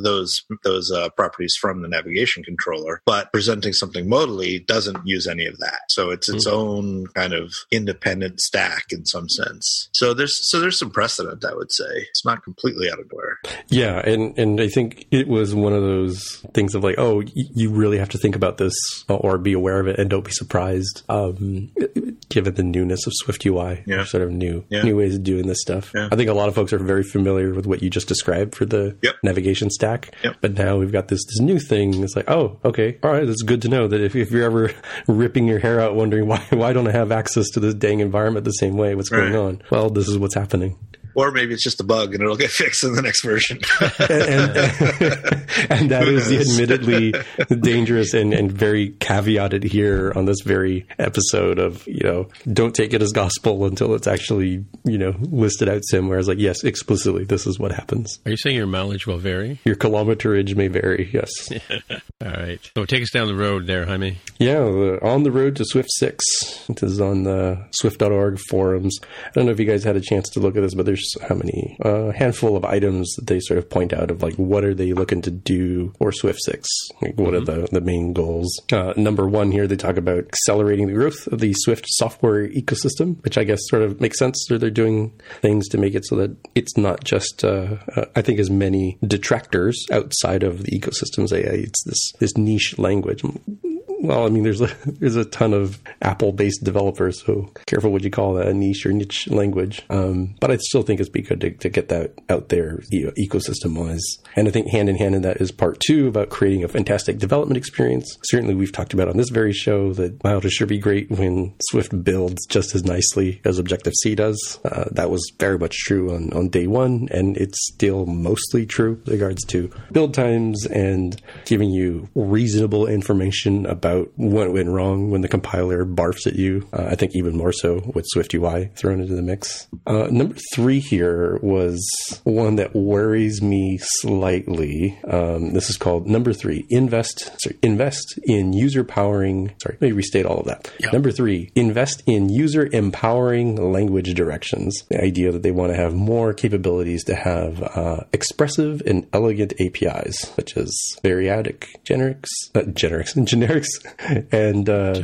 those those uh, properties from the navigation controller. But presenting something modally doesn't use any of that, so it's its own kind of independent stack in some sense. So there's so there's some precedent, I would say. It's not completely out of nowhere. Yeah, and and I think it was one of those things of like, oh, y- you really have to think about this or be aware of it, and don't be surprised, um, given the newness of Swift UI, Yeah. sort of new Yeah. new ways of doing this stuff. Yeah. I think a lot of folks are very familiar with what you just described for the Yep. navigation stack, Yep. but now we've got this this new thing. It's like, oh, okay, all right, it's good to know that if, if you're ever ripping your hair out, wondering why why don't I have access to this dang environment the same way, what's going Right. on? Well, this is what's happening. Or maybe it's just a bug and it'll get fixed in the next version. and, and that is knows? admittedly dangerous and, and very caveated here on this very episode of you know don't take it as gospel until it's actually you know listed out somewhere as like yes explicitly this is what happens Are you saying your mileage will vary? your kilometerage may vary yes All right. So take us down the road there, Jaime. yeah uh, on the road to swift 6 it is on the swift.org forums i don't know if you guys had a chance to look at this but there's how many uh, handful of items that they sort of point out of like what are they looking to do or Swift six? Like, what are the the main goals? Uh, number one here, they talk about accelerating the growth of the Swift software ecosystem, which I guess sort of makes sense. They're, they're doing things to make it so that it's not just uh, uh, I think as many detractors outside of the ecosystems. AI, it's this this niche language well, I mean, there's a there's a ton of Apple-based developers, so careful what you call that a niche or niche language. Um, but I still think it's be good to, to get that out there you know, ecosystem-wise. And I think hand in hand in that is part two about creating a fantastic development experience. Certainly, we've talked about on this very show that wow, it sure be great when Swift builds just as nicely as Objective C does. Uh, that was very much true on, on day one, and it's still mostly true regards to build times and giving you reasonable information about about what went wrong when the compiler barfs at you. Uh, I think even more so with Swift UI thrown into the mix. Uh, number three here was one that worries me slightly. Um, this is called number three: invest. Sorry, invest in user powering. Sorry, let me restate all of that. Number three: invest in user empowering language directions. The idea that they want to have more capabilities to have uh, expressive and elegant APIs, such as variadic generics, uh, generics, generics and uh,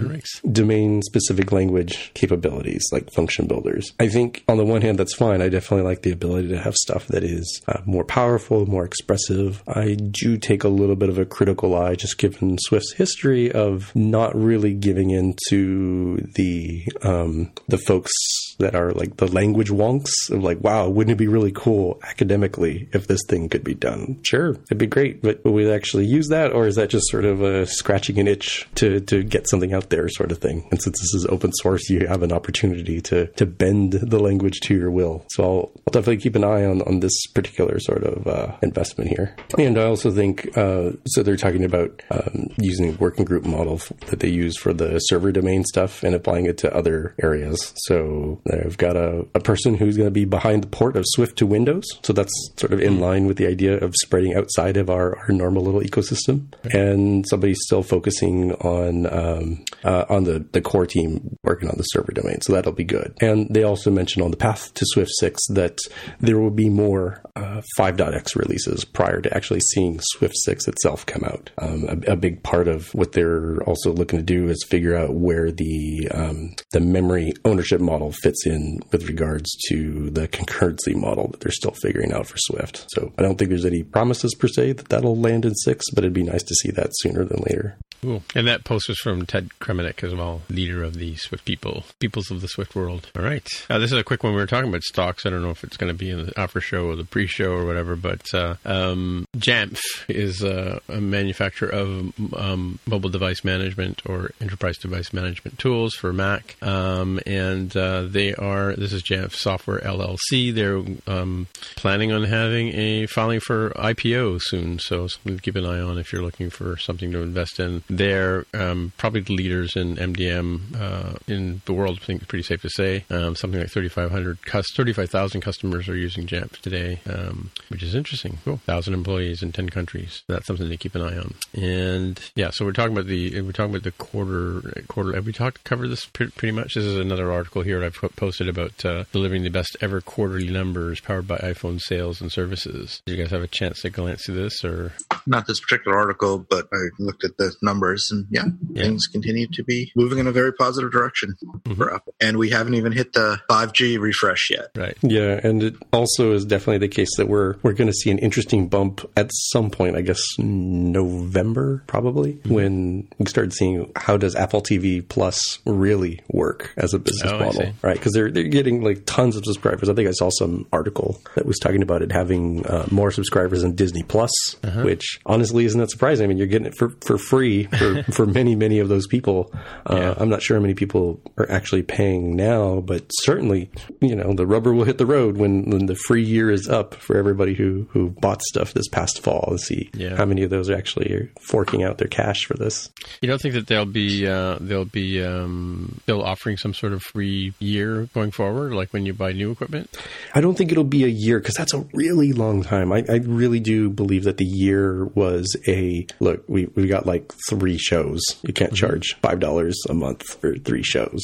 domain specific language capabilities like function builders. I think on the one hand, that's fine. I definitely like the ability to have stuff that is uh, more powerful, more expressive. I do take a little bit of a critical eye, just given Swift's history of not really giving in to the um, the folks that are like the language wonks of like, wow, wouldn't it be really cool academically if this thing could be done? Sure, it'd be great, but will we actually use that, or is that just sort of a scratching an itch to to get something out there, sort of thing. And since this is open source, you have an opportunity to to bend the language to your will. So I'll, I'll definitely keep an eye on on this particular sort of uh, investment here. And I also think uh, so. They're talking about um, using a working group model that they use for the server domain stuff and applying it to other areas. So they've got a, a person who's going to be behind the port of Swift to Windows. So that's sort of in line with the idea of spreading outside of our, our normal little ecosystem. And somebody's still focusing on um, uh, on the the core team working on the server domain, so that'll be good. And they also mentioned on the path to Swift six that there will be more uh, 5.x releases prior to actually seeing Swift six itself come out. Um, a, a, big part of what they're also looking to do is figure out where the um, the memory ownership model fits in with regards to the concurrency model that they're still figuring out for Swift. So I don't think there's any promises per se that that'll land in six, but it'd be nice to see that sooner than later. And that post was from Ted Kremenek as well, leader of the Swift people, peoples of the Swift world. All right. Uh, this is a quick one. We were talking about stocks. I don't know if it's going to be in the after show or the pre show or whatever, but uh, um, Jamf is a manufacturer of um, mobile device management or enterprise device management tools for Mac. Um, and uh, they are, this is Jamf Software LLC. They're um, planning on having a filing for IPO soon. So something to keep an eye on if you're looking for something to invest in they're um, probably the leaders in MDM uh, in the world. I think it's pretty safe to say. Um, something like 3,500, 35,000 customers are using Jamf today, um, which is interesting. Cool. 1,000 employees in 10 countries. That's something to keep an eye on. And yeah, so we're talking about the we're talking about the quarter quarter. Have we talked covered this pretty much? This is another article here I've posted about uh, delivering the best ever quarterly numbers powered by iPhone sales and services. Did you guys have a chance to glance through this or not this particular article, but I looked at the numbers numbers, and yeah, yeah, things continue to be moving in a very positive direction mm-hmm. for Apple. And we haven't even hit the 5G refresh yet. Right. Yeah, and it also is definitely the case that we're we're going to see an interesting bump at some point. I guess November probably mm-hmm. when we start seeing how does Apple TV Plus really work as a business oh, model, right? Because they're they're getting like tons of subscribers. I think I saw some article that was talking about it having uh, more subscribers than Disney Plus, uh-huh. which honestly isn't that surprising. I mean, you're getting it for for free for, for many, many of those people. Uh, yeah. I'm not sure how many people are actually paying now, but certainly, you know, the rubber will hit the road when, when the free year is up for everybody who, who bought stuff this past fall and see yeah. how many of those are actually forking out their cash for this. You don't think that they'll be, uh, they'll be, um, still offering some sort of free year going forward, like when you buy new equipment? I don't think it'll be a year because that's a really long time. I, I really do believe that the year was a look. We we got like three shows. You can't Mm-hmm. charge five dollars a month for three shows,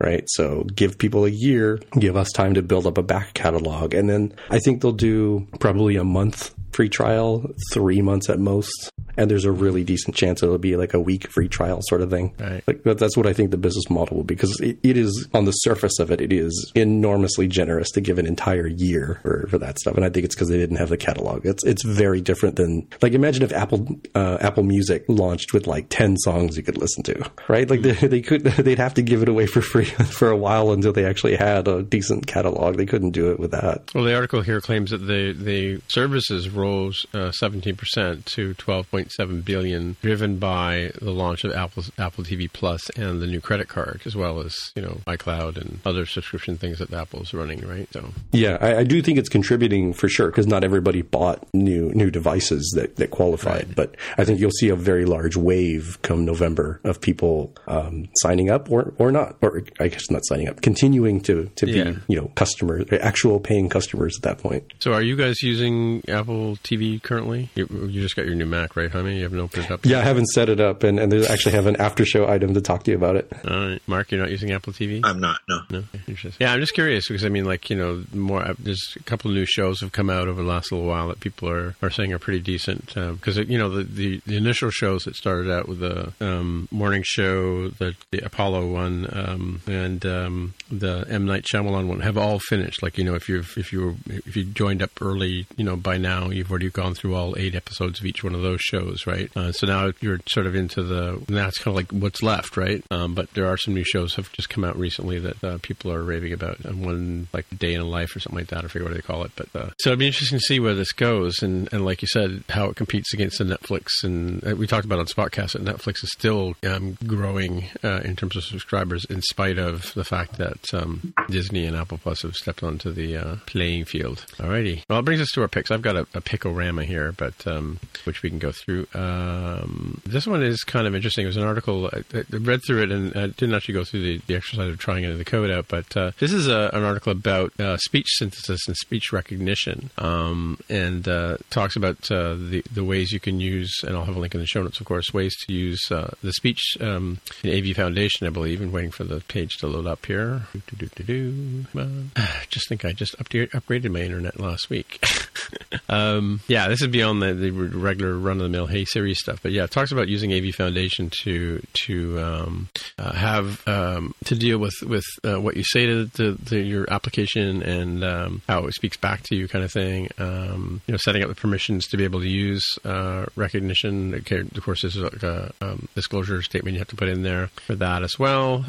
right? So give people a year, give us time to build up a back catalog, and then I think they'll do probably a month free trial, three months at most. And there's a really decent chance it'll be like a week free trial sort of thing. Right. Like that, that's what I think the business model will be because it, it is on the surface of it, it is enormously generous to give an entire year for, for that stuff. And I think it's because they didn't have the catalog. It's it's very different than like imagine if Apple uh, Apple Music launched with like ten songs you could listen to, right? Like they, they could they'd have to give it away for free for a while until they actually had a decent catalog. They couldn't do it with that. Well, the article here claims that the the services rose uh, seventeen percent to twelve point seven billion, driven by the launch of Apple Apple TV Plus and the new credit card, as well as you know iCloud and other subscription things that Apple's running. Right. So Yeah, I, I do think it's contributing for sure because not everybody bought new new devices that, that qualified. But I think you'll see a very large wave come November of people um, signing up or, or not, or I guess not signing up, continuing to to Yeah. be you know customers, actual paying customers at that point. so are you guys using Apple TV currently? You, you just got your new Mac, right, honey? You haven't opened it up. Yeah, I haven't set it up, and and they actually have an after show item to talk to you about it. All right, Mark, you're not using Apple TV. I'm not. No. No, interesting. Yeah, I'm just curious because I mean, like you know, more uh, there's a couple of new shows have come out over the last little while that people are, are saying are pretty decent because you know the, the the initial shows that started out with the um, morning show, the, the Apollo one, um, and um, the M Night Shyamalan one have all finished. Like you know, if you if you if you joined up early, you know, by now you've already gone through all eight episodes of each one of those shows, right? Uh, so now you're sort of into the now it's kind of like what's left, right? Um, but there are some new shows have just come out recently that uh, people are raving about. And one like Day in a Life or something like that. I forget what they call it. But uh, so it'd be interesting to see where this goes, and and like you said, how it competes against the Netflix. And uh, we talked about on Spotcast that Netflix is still um, growing uh, in terms of subscribers, in spite of the fact that um, Disney and Apple Plus have stepped onto the uh, playing field. Alrighty. Well, it brings us to our picks. I've got a, a pickorama here, but um, which we can go through. Um, this one is kind of interesting. It was an article. I, I read through it and I didn't actually go through the, the exercise of trying into the code out, but uh, this is a, an article about uh, speech synthesis and speech recognition, um, and uh, talks about uh, the the ways you can use. And I'll have a link in the show notes, of course, ways to use uh, the speech um, in AV Foundation, I believe. And waiting for the page to load up here. Just think I just upgraded my internet last week. um, yeah, this is beyond the, the regular run of the mill Hey Siri stuff, but yeah, it talks about using AV Foundation to to um, uh, have um, to deal with with uh, what you say to, to, to your application and um, how it speaks back to you, kind of thing. Um, you know, setting up the permissions to be able to use uh, recognition. Okay, of course, there's like a um, disclosure statement you have to put in there for that as well.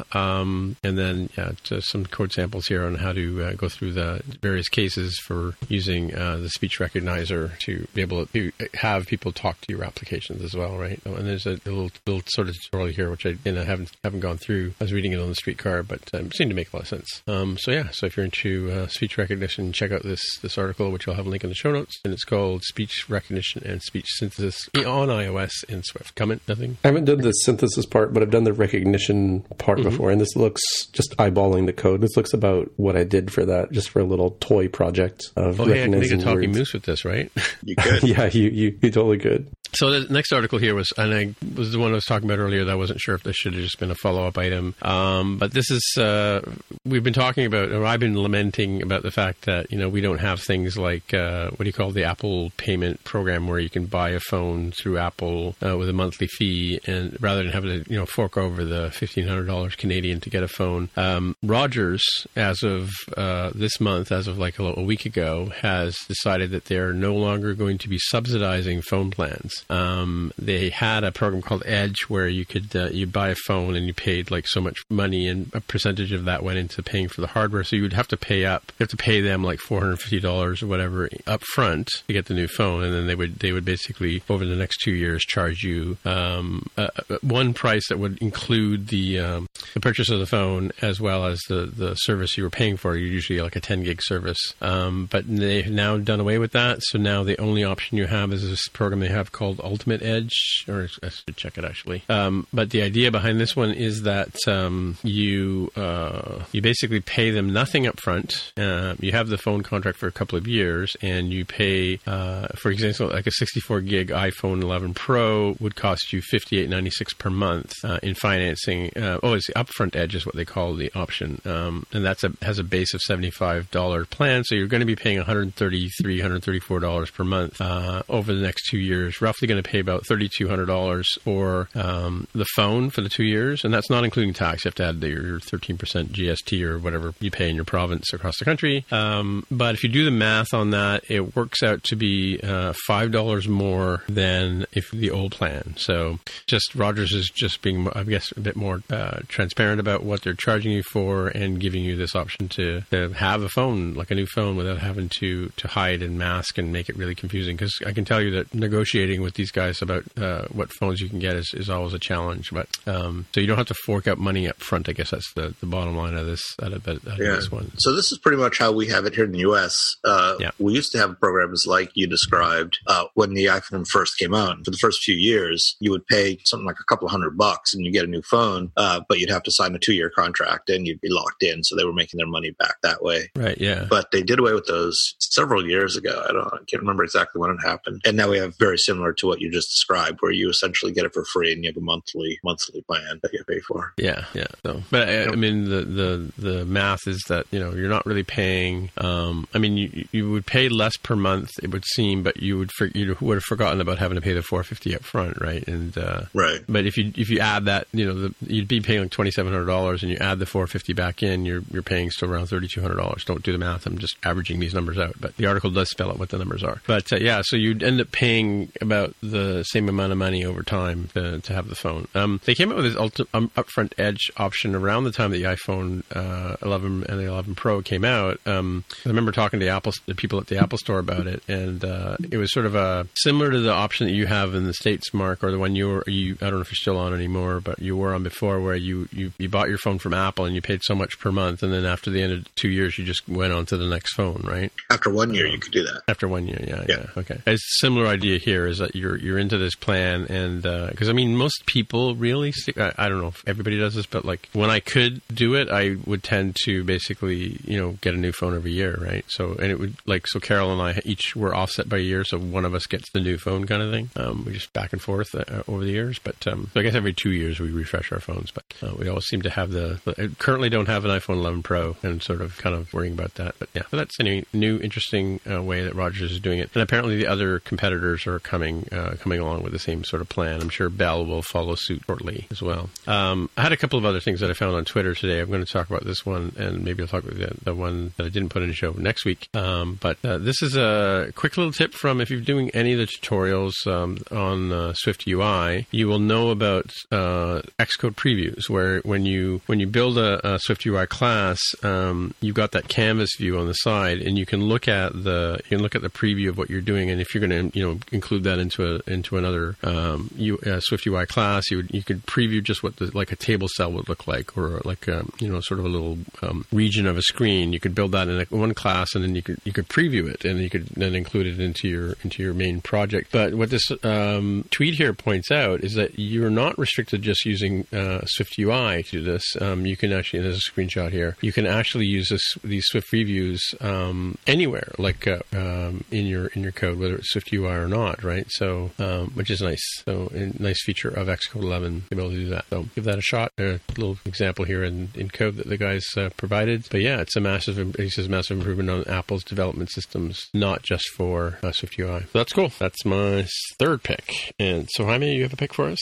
And then yeah, just some code samples here on how to uh, go through the various cases for using uh, the speech recognizer to be able to have people talk to your applications as well, right? And there's a, a little little sort of tutorial here, which I you know, haven't haven't gone through. I was reading it on the streetcar, but um, seemed to make a lot of sense. Um, so yeah, so if you're into uh, speech recognition, check out this this article, which I'll have a link in the show notes, and it's called "Speech Recognition and Speech Synthesis on iOS in Swift." Comment? Nothing. I haven't done the synthesis part, but I've done the recognition part Mm-hmm. before, and this looks just eyeballing the code. This looks about what I did for that, just for a little toy project of Oh, hey, I can make a recognizing talking words. moose with this, right? You could. yeah, you, you you totally could. So the next article here was, and I was the one I was talking about earlier. That I wasn't sure if this should have just been a follow-up item. Um, but this is, uh, we've been talking about, or I've been lamenting about the fact that you know we don't have things like uh, what do you call the Apple payment program, where you can buy a phone through Apple uh, with a monthly fee, and rather than having to you know fork over the fifteen hundred dollars Canadian to get a phone. Um, Rogers, as of uh, this month, as of like a, a week ago, has decided that they're no longer going to be subsidizing phone plans. Um, they had a program called Edge where you could uh, you buy a phone and you paid like so much money, and a percentage of that went into paying for the hardware. So you would have to pay up, you have to pay them like four hundred fifty dollars or whatever up front to get the new phone, and then they would they would basically over the next two years charge you um, uh, one price that would include the um, the purchase of the phone as well as the the service you were paying for. Usually like a ten gig service, um, but they've now done away with that. So now the only option you have is this program they have called called Ultimate Edge, or I should check it actually. Um, but the idea behind this one is that um, you uh, you basically pay them nothing up front. Uh, you have the phone contract for a couple of years, and you pay, uh, for example, like a 64 gig iPhone 11 Pro would cost you 58.96 per month uh, in financing. Uh, oh, it's the upfront edge is what they call the option, um, and that's a has a base of 75 dollar plan. So you're going to be paying 133, 134 dollars per month uh, over the next two years. Roughly going to pay about 3,200 dollars for um, the phone for the two years, and that's not including tax. You have to add your 13% GST or whatever you pay in your province across the country. Um, but if you do the math on that, it works out to be uh, five dollars more than if the old plan. So just Rogers is just being, I guess, a bit more uh, transparent about what they're charging you for and giving you this option to, to have a phone like a new phone without having to to hide and mask and make it really confusing. Because I can tell you that negotiating with these guys about uh, what phones you can get is, is always a challenge. But um, so you don't have to fork out money up front. I guess that's the, the bottom line of this out of, out of Yeah. this one. So this is pretty much how we have it here in the U.S. Uh, Yeah. We used to have programs like you described uh, when the iPhone first came out. For the first few years, you would pay something like a couple of hundred bucks and you get a new phone, uh, but you'd have to sign a two-year contract and you'd be locked in. So they were making their money back that way. Right. Yeah. But they did away with those several years ago. I don't, I can't remember exactly when it happened. And now we have very similar to what you just described, where you essentially get it for free and you have a monthly monthly plan that you pay for. Yeah, yeah. So, but I, I mean, the, the the math is that you know you're not really paying. Um, I mean, you you would pay less per month, it would seem, but you would for, you would have forgotten about having to pay the 450 up front, right? And uh, Right. But if you if you add that, you know, the, you'd be paying like twenty seven hundred dollars, and you add the 450 back in, you're you're paying still around thirty two hundred dollars. Don't do the math. I'm just averaging these numbers out, but the article does spell out what the numbers are. But uh, yeah, so you'd end up paying about the same amount of money over time to, to have the phone. Um, they came out with this ulti- um, upfront edge option around the time the iPhone uh, 11 and the 11 Pro came out. Um, I remember talking to Apple, the people at the Apple Store about it, and uh, it was sort of a similar to the option that you have in the states, Mark, or the one you were. You, I don't know if you're still on anymore, but you were on before, where you, you you bought your phone from Apple and you paid so much per month, and then after the end of two years, you just went on to the next phone, right? After one year, you could do that. After one year, yeah, yeah, Yeah. okay. It's a similar idea here is that you're you're into this plan, and because I mean, most people really, stick, I, I don't know if everybody does this, but like when I could do it, I would tend to basically, you know, get a new phone every year, right? So, and it would like so Carol and I each were offset by a year, so one of us gets the new phone kind of thing. Um, we just back and forth uh, over the years, but um, so I guess every two years we refresh our phones, but uh, we always seem to have the. I currently don't have an iPhone 11 Pro, and sort of kind of worrying about that. But yeah, but that's a new, new interesting uh, way that Rogers is doing it, and apparently the other competitors are coming uh, coming along with the same sort of plan. I'm sure Bell will follow suit shortly as well. Um, I had a couple of other things that I found on Twitter today. I'm going to talk about this one, and maybe I'll talk about the, the one that I didn't put in the show next week. Um, but uh, this is a quick little tip from if you're doing any of the tutorials um, on uh, Swift UI, you will know about uh, Xcode previews, where when you when you build a, a Swift UI class, um, you've got that canvas view on the side, and you can look at the you can look at the preview of what you're doing, and if you're going to you know include that into a into another um, U, uh, Swift UI class, you would, you could preview just what the, like a table cell would look like, or like a, you know sort of a little um, region of a screen. You could build that in a, one class, and then you could you could preview it, and you could then include it into your into your main project. But what this um, tweet here points out is that you're not restricted just using uh, Swift UI to do this. Um, you can actually, there's a screenshot here. You can actually use this these Swift previews um, anywhere, like uh, um, in your in your code, whether it's Swift UI or not, right? So, um, which is nice. So, a nice feature of Xcode 11 to be able to do that. So, give that a shot. A little example here in, in code that the guys uh, provided. But yeah, it's a massive, he says massive improvement on Apple's development systems, not just for uh, Swift UI. So that's cool. That's my third pick. And so, Jaime, you have a pick for us?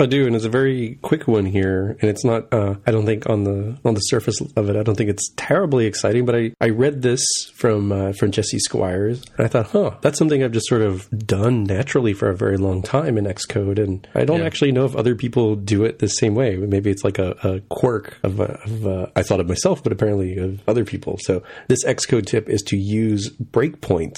I do, and it's a very quick one here, and it's not. Uh, I don't think on the on the surface of it, I don't think it's terribly exciting. But I, I read this from uh, from Jesse Squires, and I thought, huh, that's something I've just sort of done naturally for a very long time in Xcode, and I don't Yeah. actually know if other people do it the same way. Maybe it's like a, a quirk of, uh, of uh, I thought of myself, but apparently of other people. So this Xcode tip is to use breakpoints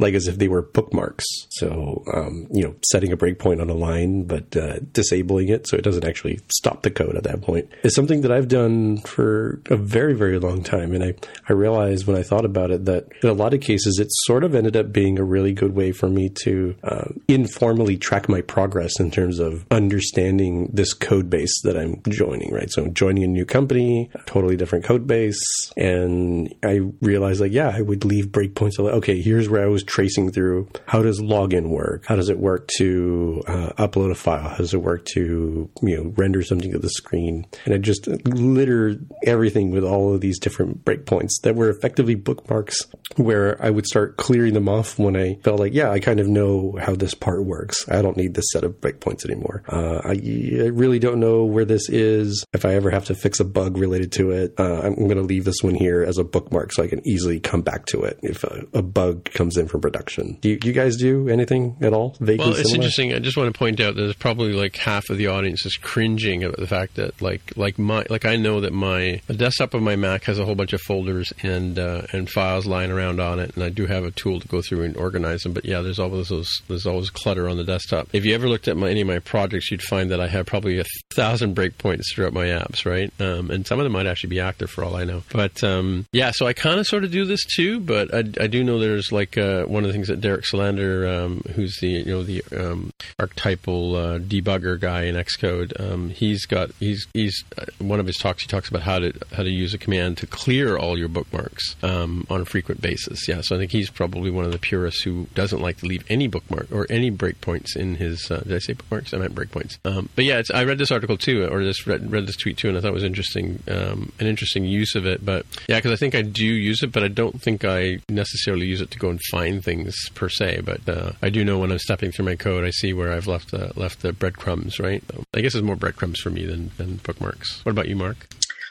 like as if they were bookmarks. So, um, you know, setting a breakpoint on a line, but uh, disabling it so it doesn't actually stop the code at that point is something that I've done for a very, very long time. And I, I realized when I thought about it that in a lot of cases, it sort of ended up being a really good way for me to uh, informally track my progress in terms of understanding this code base that I'm joining, right? So I'm joining a new company, totally different code base. And I realized like, yeah, I would leave breakpoints. Like, okay, here's where I was tracing through. How does login work? How does it work to uh, upload a file? How does it work to, you know, render something to the screen? And I just littered everything with all of these different breakpoints that were effectively bookmarks where I would start clearing them off when I felt like, yeah, I kind of know how this part works. I don't need this set of breakpoints anymore. Uh, I, I, really don't know where this is. If I ever have to fix a bug related to it, uh, I'm going to leave this one here as a bookmark so I can easily come back to it if a, a bug comes in from production. Do you, you, guys do anything at all? Vaguely well, it's similar? interesting. I just want to point out that there's probably like half of the audience is cringing at the fact that like like my like I know that my the desktop of my Mac has a whole bunch of folders and uh, and files lying around on it, and I do have a tool to go through and organize them. But yeah, there's always those there's always clutter on the desktop. If you ever looked at my, any of my projects, you'd find that I have probably a thousand breakpoints throughout my apps, right? Um, and some of them might actually be active for all I know. But um, yeah, so I kind of sort of do this too. But I, I do know there's like uh, one of the things that Derek Selander, um, who's the you know the um, archetypal uh, debugger guy in Xcode, um, he's got he's he's uh, one of his talks. He talks about how to how to use a command to clear all your bookmarks um, on a frequent basis. Yeah, so I think he's probably one of the purists who doesn't like to leave any bookmark or any breakpoints in his. Uh, did I say bookmarks? I meant breakpoints. Um, but yeah, I read this article too, or this read, read, this tweet too, and I thought it was interesting, um, an interesting use of it. But yeah, because I think I do use it, but I don't think I necessarily use it to go and find things per se. But uh, I do know when I'm stepping through my code, I see where I've left uh, left the breadcrumbs. Right? I guess it's more breadcrumbs for me than, than bookmarks. What about you, Mark?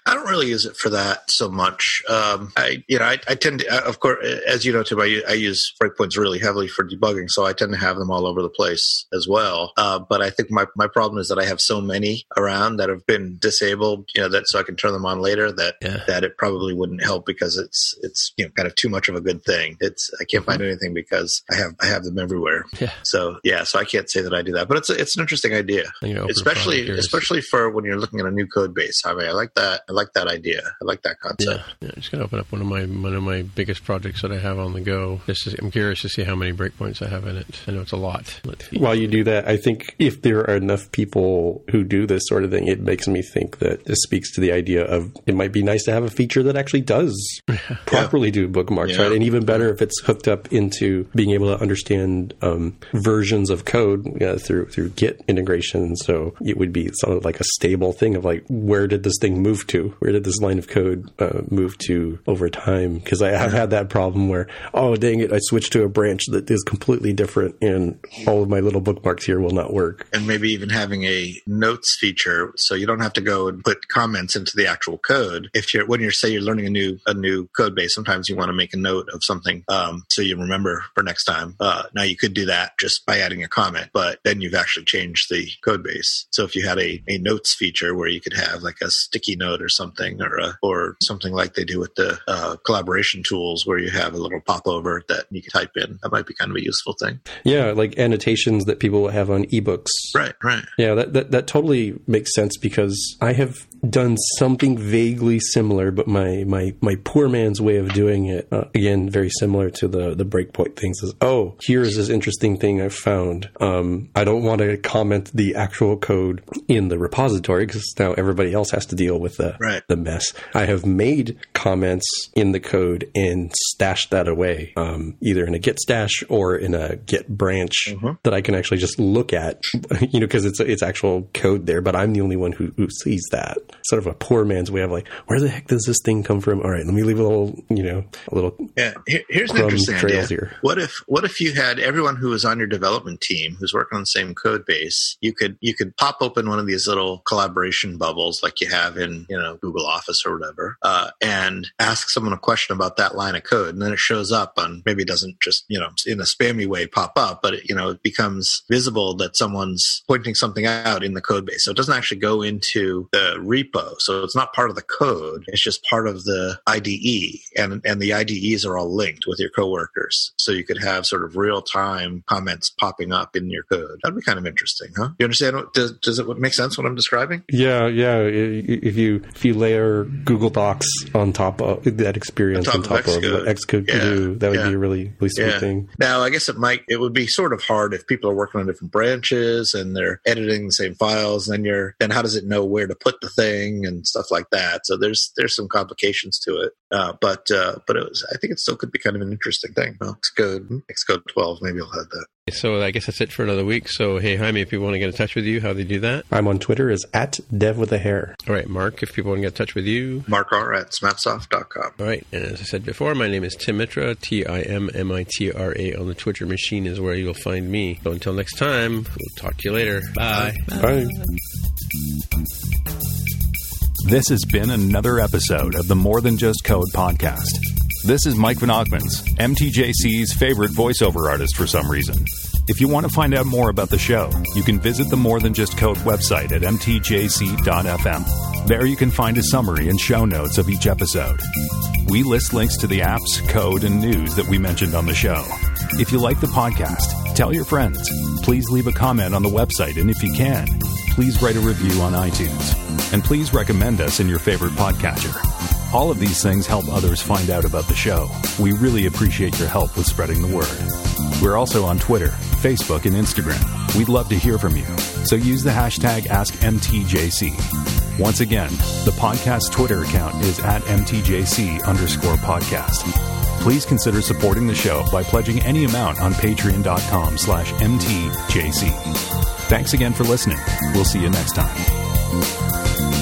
I don't really use it for that so much. Um, I, you know, I, I, tend to, of course, as you know, Tim, I, I, use breakpoints really heavily for debugging, so I tend to have them all over the place as well. Uh, but I think my, my problem is that I have so many around that have been disabled, you know, that so I can turn them on later. That yeah. that it probably wouldn't help because it's it's you know kind of too much of a good thing. It's I can't mm-hmm. find anything because I have I have them everywhere. Yeah. So yeah, so I can't say that I do that, but it's a, it's an interesting idea, you know, especially especially for when you're looking at a new code base. I mean, I like that. I like that idea. I like that concept. Yeah, yeah. just gonna open up one of my one of my biggest projects that I have on the go. Just to, I'm curious to see how many breakpoints I have in it. I know it's a lot. While you do that, I think if there are enough people who do this sort of thing, it makes me think that this speaks to the idea of it might be nice to have a feature that actually does properly do bookmarks, yeah. right? And even better if it's hooked up into being able to understand um, versions of code uh, through through Git integration. So it would be sort of like a stable thing of like where did this thing move to? Where did this line of code uh, move to over time? Because I have had that problem where, oh, dang it, I switched to a branch that is completely different and all of my little bookmarks here will not work. And maybe even having a notes feature so you don't have to go and put comments into the actual code. If you're, when you're, say you're learning a new, a new code base, sometimes you want to make a note of something um, so you remember for next time. Uh, now you could do that just by adding a comment, but then you've actually changed the code base. So if you had a, a notes feature where you could have like a sticky note or something or a, or something like they do with the uh, collaboration tools where you have a little popover that you can type in. That might be kind of a useful thing. Yeah, like annotations that people have on ebooks. Right, right. Yeah, that, that, that totally makes sense because I have done something vaguely similar, but my my my poor man's way of doing it uh, again very similar to the the breakpoint things is oh here's this interesting thing I found. Um, I don't want to comment the actual code in the repository because now everybody else has to deal with the right. the mess. I have made comments in the code and stashed that away, um, either in a Git stash or in a Git branch mm-hmm. that I can actually just look at, you know, because it's it's actual code there. But I'm the only one who, who sees that sort of a poor man's way of like, where the heck does this thing come from? All right, let me leave a little, you know, a little. Yeah, Here, here's an interesting idea. Here. What if what if you had everyone who was on your development team who's working on the same code base? You could you could pop open one of these little collaboration bubbles like you have in you know Google Office or whatever, uh, and ask someone a question about that line of code, and then it shows up on maybe it doesn't just you know in a spammy way pop up, but it, you know it becomes visible that someone's pointing something out in the code base. So it doesn't actually go into the repo. So it's not part of the code. It's just part of the IDE. And, and the IDEs are all linked with your coworkers. So you could have sort of real time comments popping up in your code. That'd be kind of interesting, huh? You understand? Does, does it make sense what I'm describing? Yeah, yeah. If you if you layer Google Docs on top of that experience on On top, top of of what Xcode can Yeah, do, that would yeah. be a really really sweet thing. Now, I guess it might it would be sort of hard if people are working on different branches and they're editing the same files. And then you're then how does it know where to put the thing and stuff like that? So there's there's some complications to it. Uh, but uh, but it was I think it still could be kind of an interesting thing. Well, Xcode Xcode 12 maybe I'll have that. So I guess that's it for another week. So hey, Jaime, if people want to get in touch with you, how do they do that? I'm on Twitter as at dev with a hair. All right, Mark, if people want to get in touch with you. Mark R at smapsoft.com. All right, and as I said before, my name is Tim Mitra, T I M M I T R A. On the Twitter machine is where you'll find me. So until next time, we'll talk to you later. Bye. Bye. This has been another episode of the More Than Just Code podcast. This is Mike Vinakmens, MTJC's favorite voiceover artist for some reason. If you want to find out more about the show, you can visit the More Than Just Code website at mtjc.fm. There you can find a summary and show notes of each episode. We list links to the apps, code, and news that we mentioned on the show. If you like the podcast, tell your friends. Please leave a comment on the website, and if you can, please write a review on iTunes. And please recommend us in your favorite podcatcher. All of these things help others find out about the show. We really appreciate your help with spreading the word. We're also on Twitter, Facebook, and Instagram. We'd love to hear from you. So use the hashtag AskMTJC. Once again, the podcast Twitter account is at MTJC underscore podcast. Please consider supporting the show by pledging any amount on patreon.com slash MTJC. Thanks again for listening. We'll see you next time.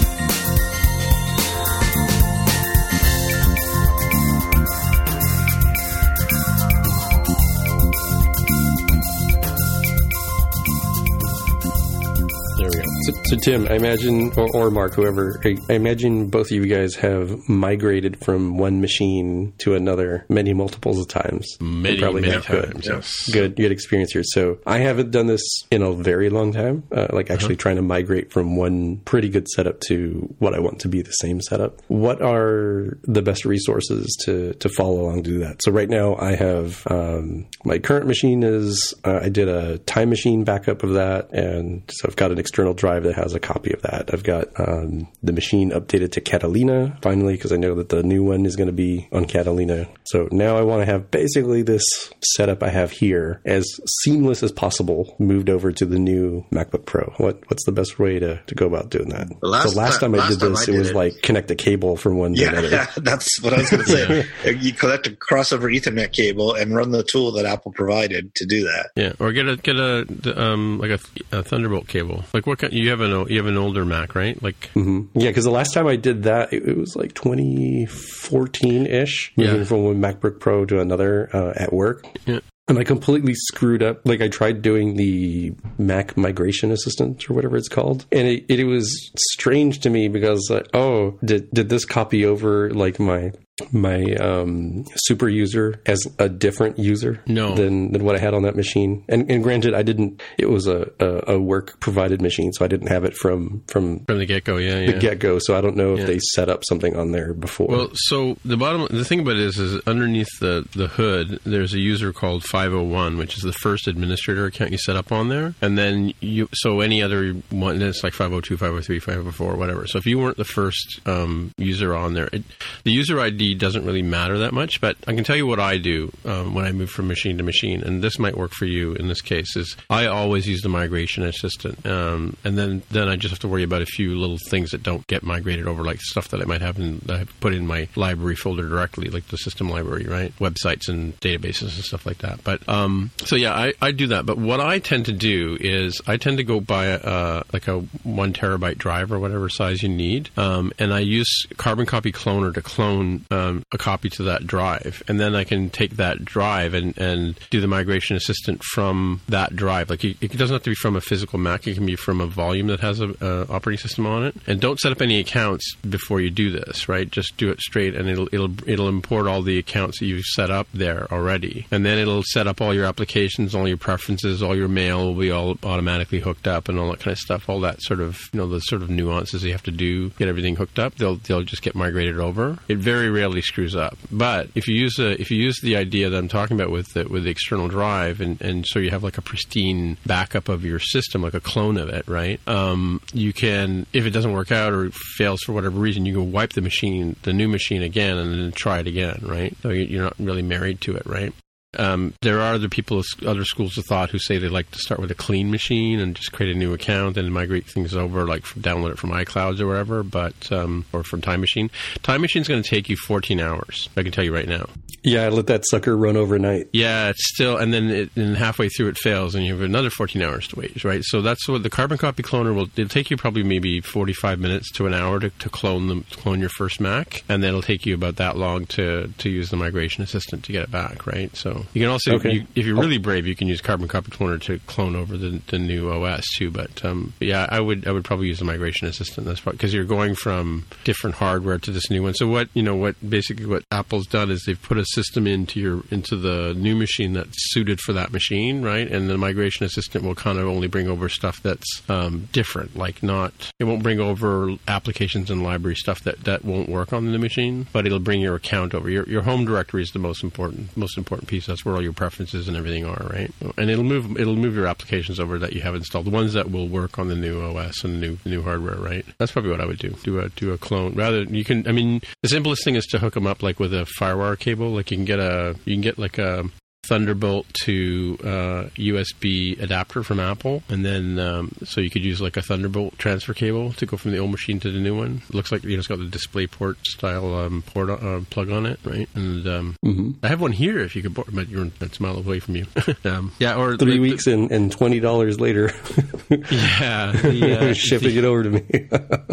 So, Tim, I imagine, or, or Mark, whoever, I, I imagine both of you guys have migrated from one machine to another many multiples of times. Many, probably many have. Good. times, yes. Good, good experience here. So I haven't done this in a very long time. Uh, like actually trying to migrate from one pretty good setup to what I want to be the same setup. What are the best resources to to follow along to do that? So right now I have um, my current machine is uh, I did a time machine backup of that, and so I've got an external drive that has a copy of that. I've got um, the machine updated to Catalina finally because I know that the new one is going to be on Catalina. So now I want to have basically this setup I have here as seamless as possible moved over to the new MacBook Pro. What what's the best way to, to go about doing that? The last so last ti- time I last did time this, I it did was it- like connect a cable from one to Yeah, another. that's what I was going to say. You collect a crossover Ethernet cable and run the tool that Apple provided to do that. Yeah, or get a get a um like a, a Thunderbolt cable. Like what kind? You have an o- you have an older Mac, right? Like Yeah, because the last time I did that, it, it was like 2014 ish, moving Yeah. from one MacBook Pro to another uh, at work. Yeah. And I completely screwed up. Like I tried doing the Mac Migration Assistant or whatever it's called, and it, it, was strange to me because like, oh, did did this copy over like my my um, super user as a different user No. than than what I had on that machine? And, and granted, I didn't. It was a, a, a work provided machine, so I didn't have it from from from the get go, yeah, the yeah. get go. So I don't know if Yeah. they set up something on there before. Well, so the bottom, the thing about it is, is underneath the, the hood, there's a user called 501, which is the first administrator account you set up on there. And then you, so any other one, it's like 502, 503, 504, whatever. So if you weren't the first um, user on there, it, the user ID doesn't really matter that much. But I can tell you what I do um, when I move from machine to machine, and this might work for you in this case. Is I always use the migration assistant, um, and then then I just have to worry about a few little things that don't get migrated over, like stuff that I might have in, I put in my library folder directly, like the system library, right? Websites and databases and stuff like that. But um, so yeah, I, I do that. But what I tend to do is I tend to go buy a, uh, like a one terabyte drive or whatever size you need, um, and I use Carbon Copy Cloner to clone um, a copy to that drive, and then I can take that drive and, and do the migration assistant from that drive. Like it, it doesn't have to be from a physical Mac; it can be from a volume that has a, a operating system on it. And don't set up any accounts before you do this, right? Just do it straight, and it'll it'll it'll import all the accounts that you've set up there already, and then it'll set up all your applications, all your preferences, all your mail will be all automatically hooked up, and all that kind of stuff. All that sort of you know the sort of nuances you have to do get everything hooked up. They'll they'll just get migrated over. It very rarely rarely screws up. But if you use a, if you use the idea that I'm talking about with the, with the external drive, and, and so you have like a pristine backup of your system, like a clone of it, right? Um, you can, if it doesn't work out or fails for whatever reason, you can wipe the machine, the new machine again, and then try it again, right? So you're not really married to it, right? Um, there are other people, other schools of thought who say they like to start with a clean machine and just create a new account and migrate things over, like download it from iClouds or wherever, but um, or from Time Machine. Time Machine is going to take you 14 hours. I can tell you right now. Yeah, I let that sucker run overnight. Yeah, it's still, and then it, and halfway through it fails, and you have another 14 hours to wait, right? So that's what the carbon copy cloner will. It'll take you probably maybe 45 minutes to an hour to, to clone them, clone your first Mac, and then it'll take you about that long to to use the migration assistant to get it back, right? So you can also, Okay. you, if you're really brave, you can use carbon copy cloner to clone over the, the new OS too. But, um, yeah, I would I would probably use the migration assistant. That's because you're going from different hardware to this new one. So what you know what basically what Apple's done is they've put a system into your into the new machine that's suited for that machine, right? And the migration assistant will kind of only bring over stuff that's um, different, like not it won't bring over applications and library stuff that that won't work on the new machine, but it'll bring your account over. Your your home directory is the most important most important piece. That's where all your preferences and everything are, right? And it'll move it'll move your applications over that you have installed, the ones that will work on the new OS and the new new hardware, right? That's probably what I would do. Do a do a clone. Rather, you can. I mean, the simplest thing is to hook them up like with a FireWire cable. Like you can get a you can get like a Thunderbolt to uh, USB adapter from Apple, and then um, so you could use like a Thunderbolt transfer cable to go from the old machine to the new one. It looks like you know it's got the DisplayPort style um, port uh, plug on it, right? And um, Mm-hmm. I have one here if you could, borrow, but you're that's a mile away from you. um, yeah, or Three the- weeks and, and twenty dollars later, Yeah, the, uh, shipping the- it over to me.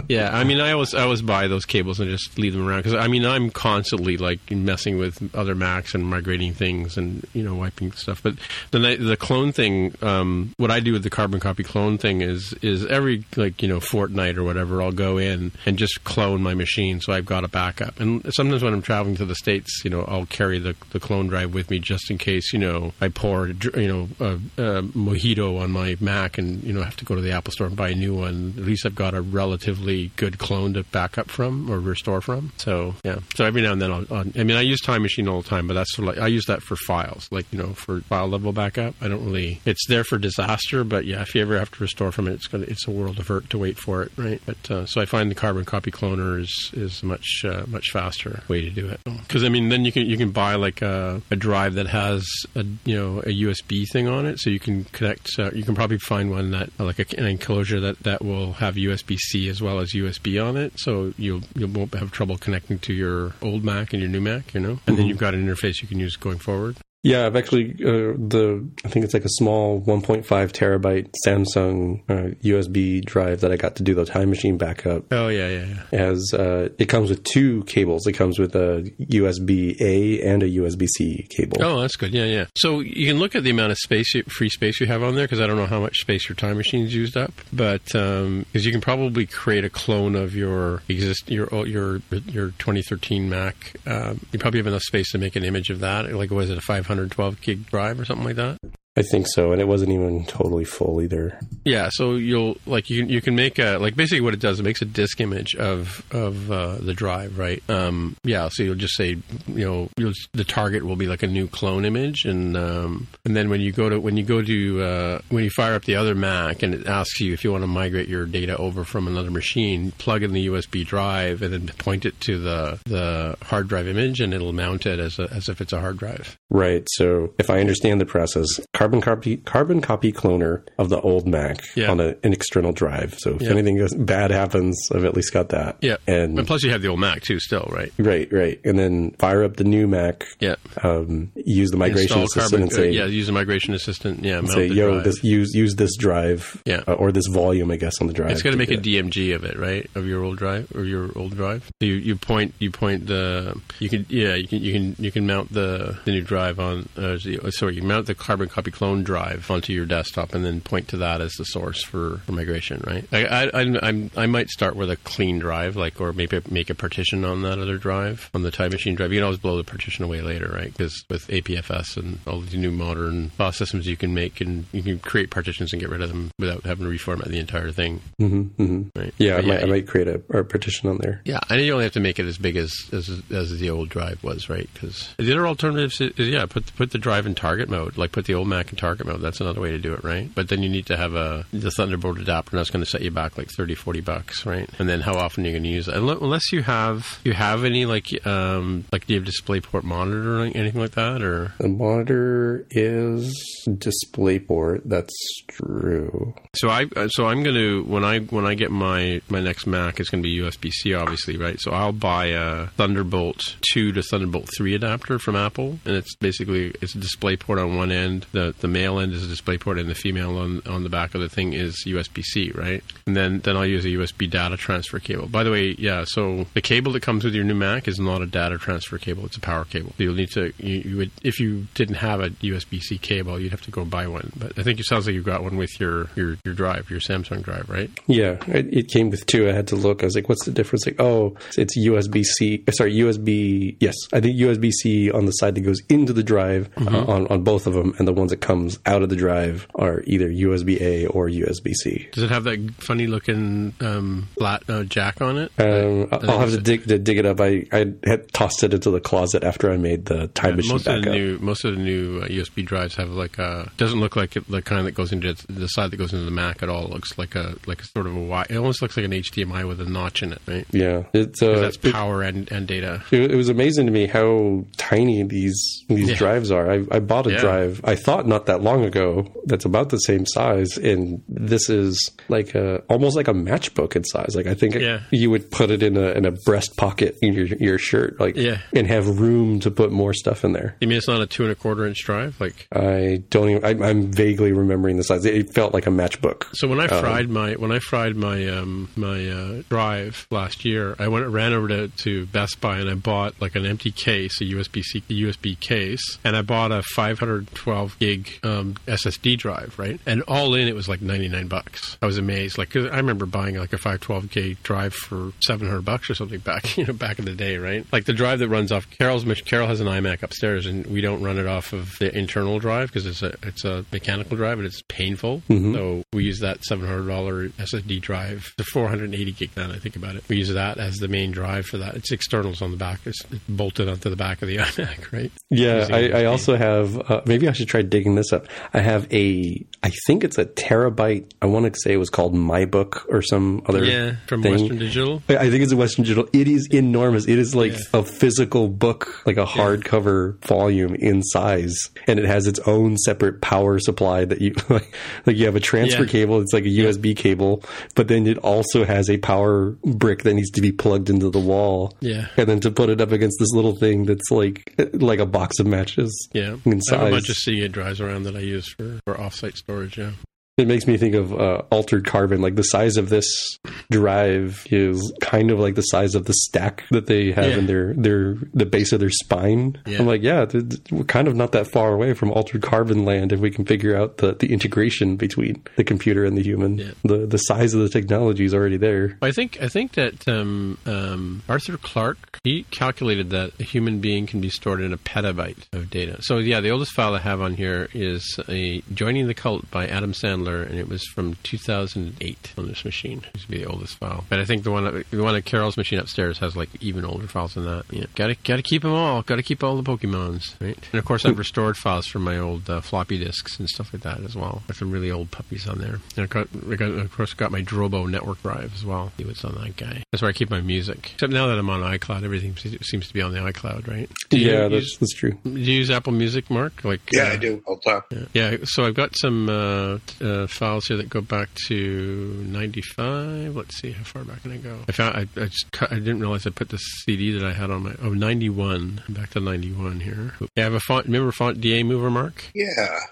yeah, I mean, I always I always buy those cables and just leave them around because I mean I'm constantly like messing with other Macs and migrating things and you know wiping stuff. But the the clone thing, um, what I do with the carbon copy clone thing is is every like you know fortnight or whatever I'll go in and just clone my machine so I've got a backup. And sometimes when I'm traveling to the states, you know, I'll carry the the clone drive with me just in case you know I pour you know a, a mojito on my Mac and you know have to go to the Apple store and buy a new one. At least I've got a relatively good clone to back up from or restore from. So yeah. So every now and then I'll, I'll I mean I use Time Machine all the time, but that's sort of like I use that for files, like you know for file level backup. I don't really. It's there for disaster, but yeah, if you ever have to restore from it, it's gonna it's a world of hurt to wait for it, right? But uh, so I find the carbon copy cloner is is a much uh, much faster way to do it. Because I mean, then you can you can buy like a, a drive that has a you know a USB thing on it, so you can connect. Uh, you can probably find one that like a, an enclosure that that will have USB C as well as USB on it, so you'll you won't have trouble connecting to your old Mac and your new Mac, you know. And then you've got an interface you can use going forward. Yeah, I've actually uh, the I think it's like a small 1.5 terabyte Samsung uh, USB drive that I got to do the time machine backup. Oh yeah, yeah, yeah. As uh, it comes with two cables, it comes with a USB A and a USB C cable. Oh, that's good. Yeah, yeah. So you can look at the amount of space, you, free space you have on there, because I don't know how much space your time machine's used up, but because you can probably create a clone of your exist your your your 2013 Mac. Um, you probably have enough space to make an image of that. Like, was it a 512 gig drive or something like that? I think so, and it wasn't even totally full either. Yeah, so you'll like you you can make a like basically what it does it makes a disk image of of uh, the drive, right? Um, yeah, so you'll just say you know you'll, the target will be like a new clone image, and um, and then when you go to when you go to uh, when you fire up the other Mac and it asks you if you want to migrate your data over from another machine, plug in the USB drive and then point it to the the hard drive image, and it'll mount it as a, as if it's a hard drive. Right. So if I understand the process, carbon copy carbon copy cloner of the old Mac Yeah. on a, an external drive. So if Yeah. anything goes, bad happens, I've at least got that. Yeah, And and plus you have the old Mac too, still, right? right, right, and then fire up the new Mac. Yeah. Um, use the migration Install assistant carbon, and say, uh, yeah, use a migration assistant. Yeah, say, the yo, this use use this drive, Yeah. uh, or this volume, I guess, on the drive. It's going to make a DMG of it, right? Of your old drive or your old drive. So you, you point you point the you can yeah you can you can you can mount the the new drive on uh, sorry you mount the carbon copy clone drive onto your desktop and then point to that as the source for, for migration, right? I, I, I, I'm, I might start with a clean drive, like, or maybe make a partition on that other drive, on the Time Machine drive. You can always blow the partition away later, right? Because with APFS and all the new modern file systems you can make, and you can create partitions and get rid of them without having to reformat the entire thing. Mm-hmm, mm-hmm. Right. Yeah, I might, I might create a, a partition on there. Yeah, and you only have to make it as big as as, as the old drive was, right? Because the other alternatives is, is yeah, put put the drive in target mode, like put the old Mac in target mode. That's another way to do it, right? But then you need to have a the Thunderbolt adapter, and that's going to set you back like 30, 40 bucks, right? And then how often are you're going to use it, unless you have you have any like um like do you have DisplayPort monitor or anything like that, or The monitor is DisplayPort. That's true. So I so I'm going to when I when I get my my next Mac, it's going to be USB C, obviously, right? So I'll buy a Thunderbolt two to Thunderbolt three adapter from Apple, and it's basically it's a display port on one end, the the male end is a display port, and the female on on the back of the thing is USB C, right? And then then I'll use a USB data transfer cable. By the way, yeah, so the cable that comes with your new Mac is not a data transfer cable; it's a power cable. You'll need to you, you would if you didn't have a USB C cable, you'd have to go buy one. But I think it sounds like you got one with your your your drive, your Samsung drive, right? Yeah, it, it came with two. I had to look. I was like, "What's the difference?" Like, oh, it's USB C. Sorry, USB. Yes, I think USB C on the side that goes into the drive uh, on on both of them, and the ones that comes out of the drive are either USB A or USB C. Does it have that funny looking um, flat uh, jack on it? Um, I'll have to dig to dig it up. I, I had tossed it into the closet after I made the time Yeah, machine most of backup. the new most of the new uh, USB drives have like a doesn't look like the kind that goes into the side that goes into the Mac at all. It looks like a like a sort of a Y. It almost looks like an HDMI with a notch in it, right? yeah, it's uh, that's it- power and, and data. It, it was amazing to me how tiny these these Yeah. drives are. I, I bought a Yeah. drive I thought not that long ago that's about the same size, and this is like a almost like a matchbook in size. Like I think Yeah. you would put it in a in a breast pocket in your your shirt, like Yeah. and have room to put more stuff in there. You mean it's not a two and a quarter inch drive? Like I don't even. I, I'm vaguely remembering the size. It felt like a matchbook. So when I fried my when I fried my um, my uh, drive last year, I went ran over to, to Best Buy and I bought like an empty case, a USB C USB case, and I bought a 512 gig um, SSD drive, right? And all in, it was like 99 bucks. I was amazed, like 'cause I remember buying like a 512k drive for 700 bucks or something back you know back in the day, right? Like the drive that runs off Carol's Carol has an iMac upstairs, and we don't run it off of the internal drive because it's a it's a mechanical drive and it's painful. So we use that seven hundred dollar SSD drive, the four hundred and eighty gig. Now that I think about it, we use that as the main drive for that. It's externals on the back. It's bolted onto the back of the iMac, right? Yeah, I, I also have. Uh, maybe I should try digging this up. I have a. I think it's a terabyte. I want to say it was called My Book or some other. yeah from thing. Western Digital. I I think it's a Western Digital. It is enormous. It is like Yeah. a physical book, like a hardcover volume in size, and it has its own separate power supply that you like. Like you have a transfer Yeah. cable. It's like a USB cable, but then it also has a power brick that needs to be plugged into the wall. Yeah. and then to put it up against this little thing that's like like a box of matches. Yeah, in I have a bunch of Seagate drives around that I use for, for offsite storage. Yeah, It makes me think of uh, altered carbon. Like the size of this drive is kind of like the size of the stack that they have Yeah. in their their the base of their spine. Yeah. I'm like, yeah, we're kind of not that far away from altered carbon land if we can figure out the, the integration between the computer and the human. Yeah. The the size of the technology is already there. I think I think that um, um, Arthur Clarke he calculated that a human being can be stored in a petabyte of data. So yeah, the oldest file I have on here is a Joining the Cult by Adam Sandler, and it was from 2008 on this machine. It used to be the oldest file, but I think the one the one at Carol's machine upstairs has like even older files than that. Yeah, gotta gotta keep them all. Gotta keep all the Pokemons, right? And of course, I've restored files from my old uh, floppy disks and stuff like that as well. There's some really old puppies on there. And I got, I got, of course, got my Drobo network drive as well. See what's on that guy. That's where I keep my music. Except now that I'm on iCloud, everything seems to be on the iCloud, right? Do you yeah, use- that's that's true. do you use Apple Music, Mark? Like, Yeah, uh, I do all the time. yeah. Yeah, so I've got some uh, t- uh, files here that go back to '95. Let's see, how far back can I go? I found I, I just cut, I didn't realize I put the CD that I had on my oh '91 back to '91 here. Yeah, I have a font. Remember font DA mover, Mark? Yeah.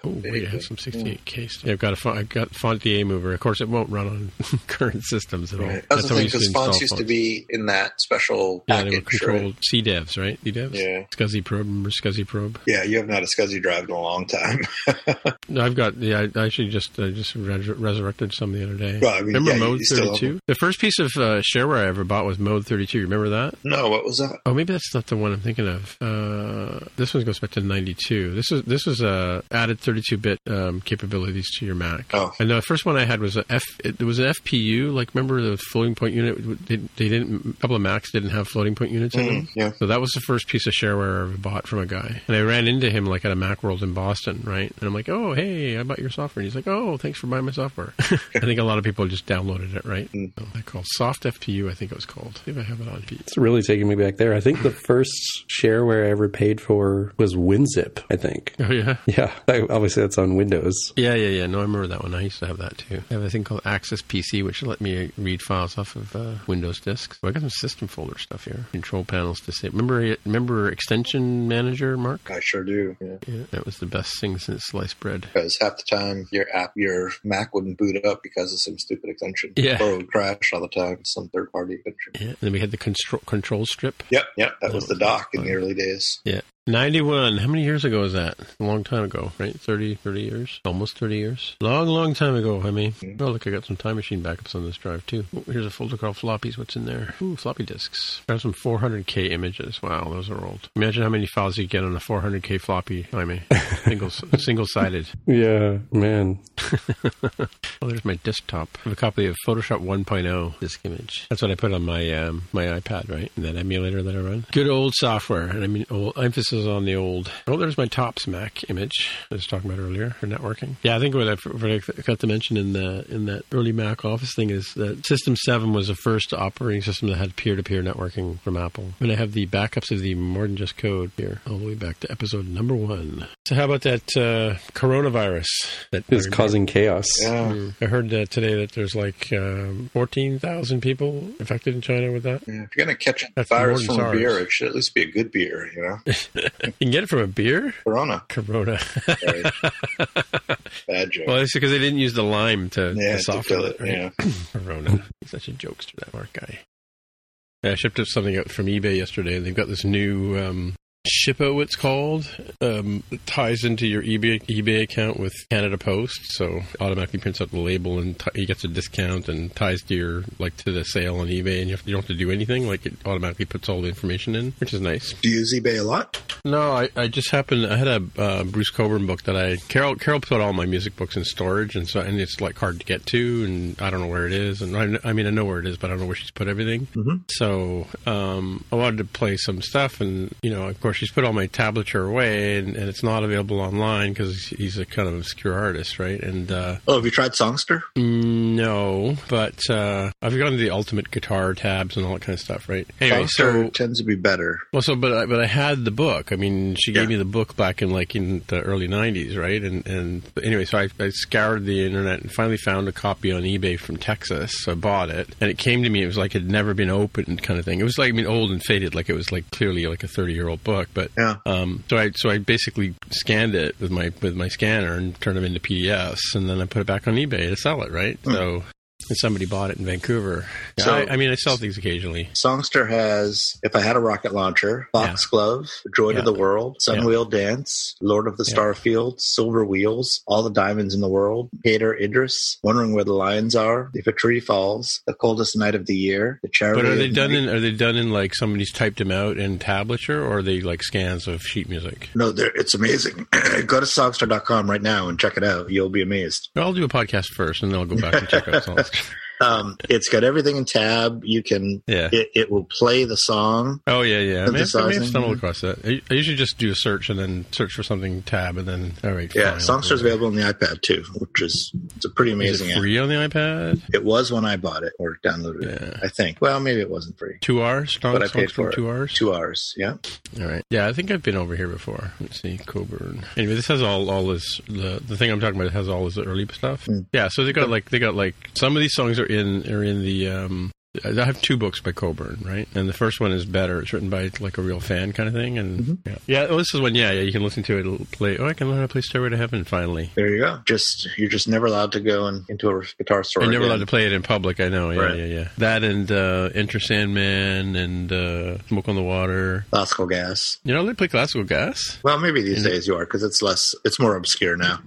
Oh wait, I have some 68K stuff. Yeah, I've got a font, I've got font DA mover. Of course, it won't run on current systems at all. Right. That's the thing, because fonts used to be in that special Yeah, they were package. controlled right? CDevs, right? CDevs. Yeah. SCSI probe. Remember SCSI probe? Yeah, you haven't had a SCSI drive in a long time. I've got. Yeah, I actually just I just res- resurrected some the other day. Well, I mean, remember yeah, Mode Thirty Two? The first piece of uh, shareware I ever bought was Mode Thirty Two. Remember that? no, what was that? Oh, maybe that's not the one I'm thinking of. Uh, this one goes back to '92. This is this was uh, added 32-bit um, capabilities to your Mac. Oh. and the first one I had was a F. It was an FPU. Like remember the floating point unit? They, they didn't. A couple of Macs didn't have floating point units in them. Mm, yeah. So that was the first piece of shareware I ever bought from a guy. And I ran into him like at a Macworld in Boston, right? And I'm like, oh, hey, I bought your software. And he's like, oh, thanks for buying my software. I think a lot of people just downloaded it, right? Mm. So I called Soft FPU, I think it was called. See if I have it on. It's really taking me back there. I think the first shareware I ever paid for was WinZip, I think. Oh, yeah? Yeah, I- obviously that's on Windows. Yeah, yeah, yeah. No, I remember that one. I used to have that too. I have a thing called Access PC, which let me read files off of uh, Windows disks. So I got some system folder stuff here. Control panels to say. Remember, remember Extension Manager, Mark? I sure do. Yeah. Yeah, that was the best thing since sliced bread. Because half the time your app, your Mac wouldn't boot up because of some stupid extension. Yeah. Or it would crash all the time. Some third party extension. Yeah. And then we had the control control strip. Yep, yep. That was the dock in the early days. Yeah. 91. How many years ago was that? A long time ago, right? 30, 30 years? Almost 30 years? Long, long time ago, I mean. Oh, look, I got some time machine backups on this drive, too. Oh, here's a folder called floppies. What's in there? Ooh, floppy disks. Got some 400K images. Wow, those are old. Imagine how many files you get on a 400K floppy, I mean. Single, single-sided. Yeah, man. Oh, there's my desktop. I have a copy of Photoshop 1.0 disk image. That's what I put on my um, my iPad, right? And that emulator that I run. Good old software, and I mean, old, emphasis on the old. Oh, there's my Tops Mac image I was talking about earlier for networking. Yeah, I think what I, what I forgot to mention in the in that early Mac Office thing is that System 7 was the first operating system that had peer-to-peer networking from Apple. And I have the backups of the more than just code here, all the way back to episode number one. So how about that uh, coronavirus that is It's causing chaos. Yeah. Mm. I heard uh, today that there's like um, 14,000 people infected in China with that. Yeah. If you're going to catch a That's virus from than a beer, it should at least be a good beer, you know? You can get it from a beer? Corona. Corona. Sorry. Bad joke. well, it's because they didn't use the lime to, yeah, to to soften fill it. right? Yeah. Corona. He's such a jokester, that Mark guy. Yeah, I shipped up something out from eBay yesterday, and they've got this new um, Shippo, it's called. Um, it ties into your eBay eBay account with Canada Post, so automatically prints out the label and t- he gets a discount and ties to your like to the sale on eBay, and you, have, you don't have to do anything. Like it automatically puts all the information in, which is nice. Do you use eBay a lot? No, I, I just happened. I had a uh, Bruce Cockburn book that I Carol Carol put all my music books in storage, and so and it's like hard to get to, and I don't know where it is, and I, I mean I know where it is, but I don't know where she's put everything. Mm-hmm. So um, I wanted to play some stuff, and you know, of course, she's put all my tablature away, and, and it's not available online because he's a kind of obscure artist, right? And uh, Oh, have you tried Songsterr? no, but uh, I've gone to the ultimate guitar tabs and all that kind of stuff, right? Anyway, Songsterr so tends to be better. well, so but I, but I had the book. I mean, she gave Yeah. me the book back in like in the early '90s, right? And and anyway, so I, I scoured the internet and finally found a copy on eBay from Texas. So I bought it, and it came to me. It was like it had never been opened, kind of thing. It was like I mean, old and faded, like it was like clearly like a 30 year old book. But Yeah. um, so I so I basically scanned it with my with my scanner and turned them into PDFs, and then I put it back on eBay to sell it, right? So. And somebody bought it in Vancouver. So- I, I mean, I sell things occasionally. Songsterr has If I Had a Rocket Launcher, Foxglove, Joy Yeah. to the World, Sunwheel Dance, Lord of the Yeah. Starfield, Silver Wheels, All the Diamonds in the World, Hater Idris, Wondering Where the Lions Are, If a Tree Falls, The Coldest Night of the Year, The Charity. But are they done Night- in? Are they done in like somebody's typed them out in tablature, or are they like scans of sheet music? No, they're- it's amazing. Go to Songsterr.com right now and check it out. You'll be amazed. I'll do a podcast first, and then I'll go back and check out songs. um, it's got everything in tab. You can. Yeah. It, it will play the song. Oh yeah, yeah. I may, have, I may have stumbled across that. I, I usually just do a search and then search for something tab and then all right. Yeah, Songsterr's I'll do it. available on the iPad too, which is it's a pretty amazing it app. free on the iPad? It was when I bought it or downloaded Yeah. it. I think. Well, maybe it wasn't free, Two hours. Song, but I paid for it. Two hours. Two hours. Yeah. All right. Yeah, I think I've been over here before. Let's see, Cockburn. Anyway, this has all all this the the thing I'm talking about. It has all this early stuff. Hmm. Yeah. So they got like they got like some of these songs are in are in the. um I have two books by Cockburn, right? And the first one is better. It's written by like a real fan kind of thing. And Mm-hmm. yeah, yeah. This is one. Yeah, yeah. You can listen to it. It'll play. Oh, I can learn how to play Stairway to Heaven finally. There you go. Just you're just never allowed to go in, into a guitar store. You're never again. allowed to play it in public. I know. Yeah, Right. yeah, yeah. That and uh, Enter Sandman and uh, Smoke on the Water. Classical gas. You know, they play classical gas. Well, maybe these days you are because it's less. It's more obscure now.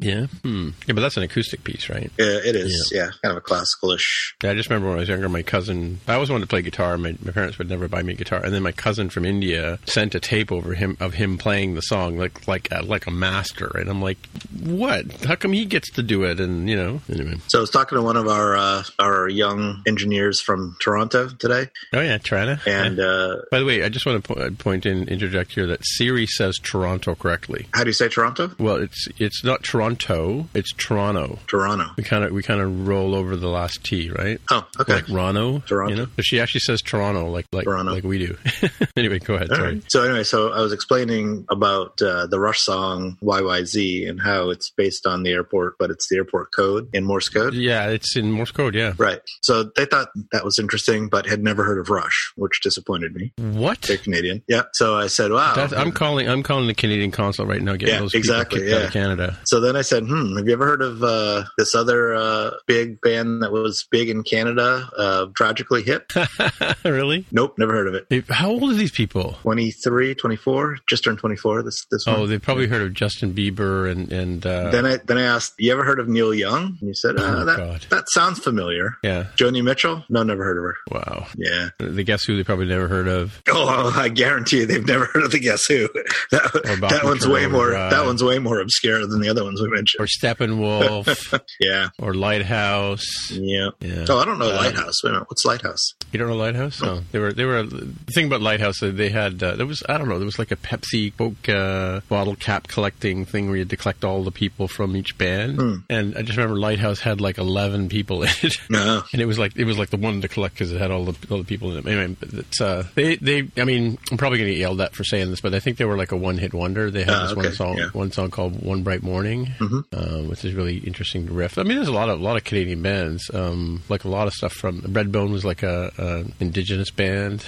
Yeah. Hmm. Yeah, but that's an acoustic piece, right? Yeah, it is. Yeah, kind of a classical-ish. Yeah, I just remember when I was younger, my cousin. I always wanted to play guitar. My, my parents would never buy me a guitar, and then my cousin from India sent a tape over him of him playing the song like like a, like a master. And I'm like, what? How come he gets to do it? And you know, anyway. So I was talking to one of our uh, our young engineers from Toronto today, Oh yeah, Toronto. and uh, By the way, I just want to po- point in interject here that Siri says Toronto correctly. how do you say Toronto? Well, it's it's not Toronto, it's Toronto. Toronto. We kind of we kind of roll over the last T, right? Oh, okay. Like Rono, Toronto. You know, she actually says Toronto, like like Toronto. like we do. anyway, go ahead. All Sorry. right. So anyway, so I was explaining about uh, the Rush song YYZ and how it's based on the airport, but it's the airport code in Morse code. Yeah, it's in Morse code. Yeah. Right. So they thought that was interesting, but had never heard of Rush, which disappointed me. What? They're Canadian. Yeah. So I said, wow. That's, I'm calling. I'm calling the Canadian consulate right now. Getting Yeah, those exactly, yeah. Canada. So then I said, hmm, have you ever heard of uh, this other uh, big band that was big in Canada, uh, Tragically Hip? really? nope, never heard of it. They- How old are these people? 23, 24, just turned 24 this, this Oh, they've probably heard of Justin Bieber and and uh, Then I then I asked, "You ever heard of Neil Young?" And you said, uh, Oh, "That God. that sounds familiar." yeah. Joni Mitchell? No, never heard of her. Wow. Yeah. The Guess Who they probably never heard of. Oh, I guarantee you, they've never heard of the Guess Who. That, that one's way more. Drive. That one's way more obscure than the other ones we Or Steppenwolf. yeah. or Lighthouse. Yeah. Yeah. Oh, I don't know Uh, Lighthouse. Wait a minute. What's Lighthouse? You don't know Lighthouse? No, they were they were. The thing about Lighthouse, they had uh, there was I don't know there was like a Pepsi Coke uh, bottle cap collecting thing where you had to collect all the people from each band, Hmm. and I just remember Lighthouse had like eleven people in it. No. And it was like it was like the one to collect because it had all the all the people in it. Anyway, but it's uh, they they I mean I'm probably going to get yelled at for saying this, but I think they were like a one hit wonder. They had Ah, this okay, one song yeah. one song called One Bright Morning, um, which is really interesting to riff. I mean, there's a lot of a lot of Canadian bands, um, like a lot of stuff from Redbone was like a, a indigenous band.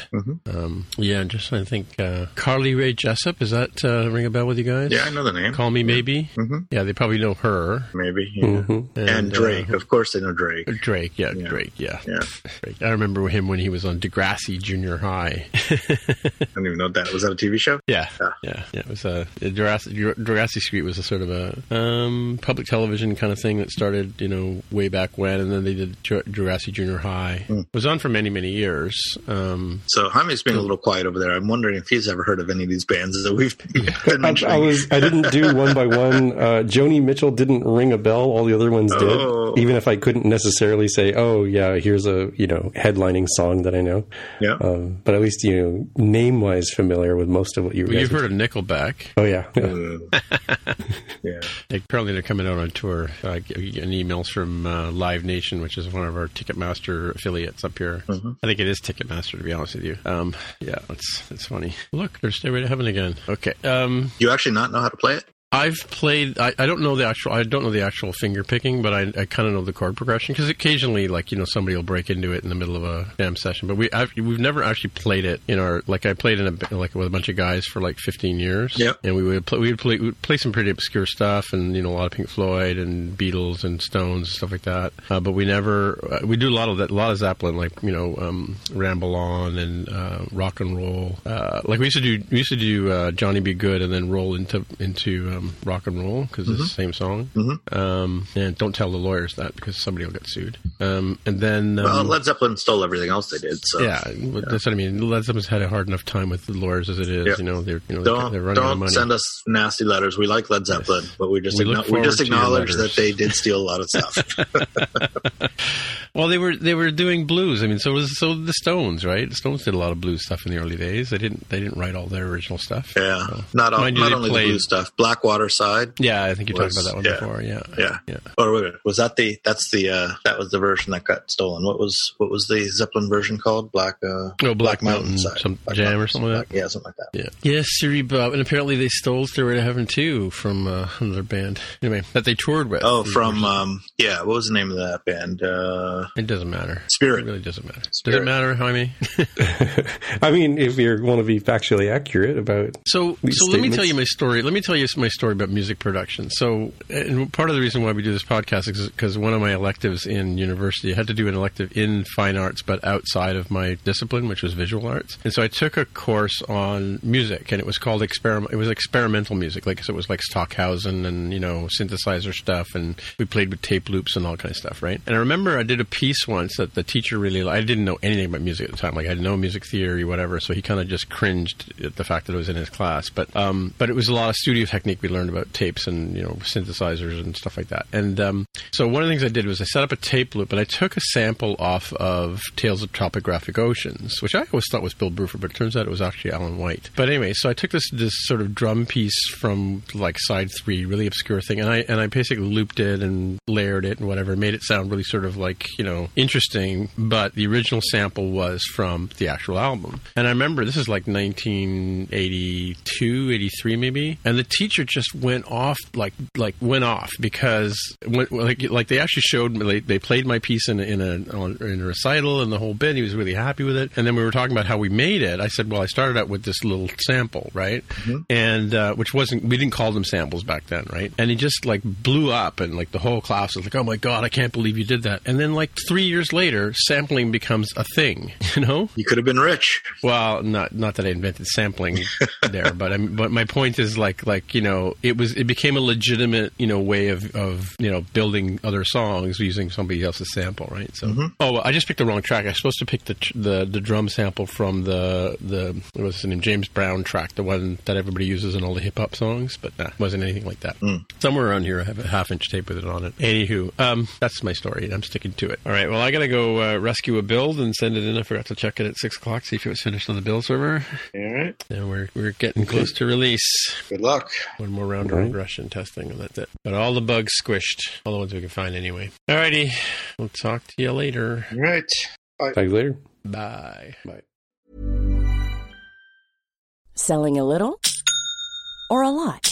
Um, yeah, and just trying to think. Uh, Carly Rae Jepsen is that uh, ring a bell with you guys? Yeah, I know the name. Call me maybe. Yeah, they probably know her. Maybe. Yeah. And, And, Drake. uh, of course, they know Drake. Drake, yeah, Yeah. Drake, yeah. Yeah. Drake. I remember him when he was on Degrassi Junior High. I don't even know that was. That a TV show? yeah, Ah. yeah, yeah. It was a Degrassi, Degrassi Street was a sort of a um, public television kind of thing that started, you know, way back when, and then they did Dr- Degrassi Junior High. It was on for many, many years. Um, so Jaime's been a little quiet over there. I'm wondering if he's ever heard of any of these bands that we've been I, mentioning. I was I didn't do one by one. Uh, Joni Mitchell didn't ring a bell. All the other ones Oh. did. Even if I couldn't necessarily say, "Oh yeah, here's a you know headlining song that I know." yeah. Um, but at least you know name wise familiar with most of what you. Well, you've heard of Nickelback. Oh yeah. yeah. Uh, yeah. Like, apparently, they're coming out on tour. Uh, getting emails from uh, Live Nation, which is one of our Ticketmaster affiliates up here. Mm-hmm. I think it is Ticketmaster, to be honest with you. Um, yeah, that's that's funny. Look, there's Stairway to Heaven again. Okay. Um, You actually not know how to play it? I've played. I, I don't know the actual. I don't know the actual finger picking, but I, I kind of know the chord progression because occasionally, like you know, somebody will break into it in the middle of a jam session. But we I've, we've never actually played it in our like I played in a like with a bunch of guys for like 15 years. Yep. And we would play, we would play we'd play some pretty obscure stuff and you know a lot of Pink Floyd and Beatles and Stones and stuff like that. Uh, but we never uh, we do a lot of that a lot of Zeppelin like you know um, Ramble On and uh, rock and roll. Uh, like we used to do we used to do uh, Johnny B. Goode and then roll into into um, rock and roll because it's the same song. Mm-hmm. Um, and don't tell the lawyers that because somebody will get sued. Um, and then um, Well, Led Zeppelin stole everything else they did. So yeah, that's what I mean. Led Zeppelin's had a hard enough time with the lawyers as it is. Yeah. You know, they're you know Don't they're running don't money. send us nasty letters. We like Led Zeppelin, but we just We acknow- we just acknowledge that they did steal a lot of stuff. Well, they were they were doing blues. I mean, so was so the Stones, right? The Stones did a lot of blues stuff in the early days. They didn't they didn't write all their original stuff. Yeah, So- not, all, not only played- the blue stuff. Blackwater Side. Yeah, I think you talked about that one yeah. before. Yeah, Yeah. yeah. Or wait, wait, was that the? That's the. uh That was the version that got stolen. What was what was the Zeppelin version called? Black. uh Oh, Black Mountain, some jam or something like that. Yeah, something like that. Yeah. Yes, Siri Bob. And apparently they stole Stairway to Heaven too from uh, another band. Anyway, that they toured with. Oh, from um yeah, what was the name of that band? Uh It doesn't matter. Spirit. It really doesn't matter. Does Spirit. it matter, Jaime? I mean, if you want to be factually accurate about So, These so let me tell you my story. Let me tell you my story about music production. So, and part of the reason why we do this podcast is because one of my electives in university I had to do an elective in fine arts, but outside of my discipline, which was visual arts. And so I took a course on music, and it was called experiment. It was experimental music, like so it was like Stockhausen and you know synthesizer stuff, and we played with tape loops and all kind of stuff, right? And I remember I did a piece once that the teacher really. I didn't know anything about music at the time. Like I had no music theory, whatever. So he kind of just cringed at the fact that it was in his class. But um, but it was a lot of studio technique we learned about tapes and you know synthesizers and stuff like that. And um, so one of the things I did was I set up a tape loop and I took a sample off of Tales of Topographic Oceans, which I always thought was Bill Bruford, but it turns out it was actually Alan White. But anyway, so I took this this sort of drum piece from like side three, really obscure thing, and I and I basically looped it and layered it and whatever, made it sound really sort of like you know interesting. But the original sample was from the actual album, and I remember this is like 1982, 83 maybe, and the teacher just went off like like went off because when, like like they actually showed me they, they played my piece in a, in a on, in a recital and the whole bit. He was really happy with it, and then we were talking about how we made it. I said, well, I started out with this little sample, right, and uh, which wasn't we didn't call them samples back then, right, and he just like blew up, and like the whole class was like, oh my god, I can't believe you did that, and then like three years later, sampling becomes a thing, you know. You could have been rich. Well, not not that I invented sampling there, but I mean, but my point is like like you know it was it became a legitimate you know way of of you know building other songs using somebody else's sample, right? So oh, I just picked the wrong track. I was supposed to pick the the the drum sample from the the what was his name James Brown track, the one that everybody uses in all the hip hop songs, but nah, wasn't anything like that. Somewhere around here, I have a half inch tape with it on it. Anywho, um, that's my story, and I'm sticking to it. All right, well, I gotta go uh, rescue a build and send it in. I forgot to check it at six o'clock, see if it was finished on the build server. All right. And we're we're getting close to release. Good luck. One more round of regression testing, and that's it. But all the bugs squished, all the ones we can find anyway. Alrighty, we'll talk to you later. All right. Talk later. Bye. Bye. Selling a little or a lot?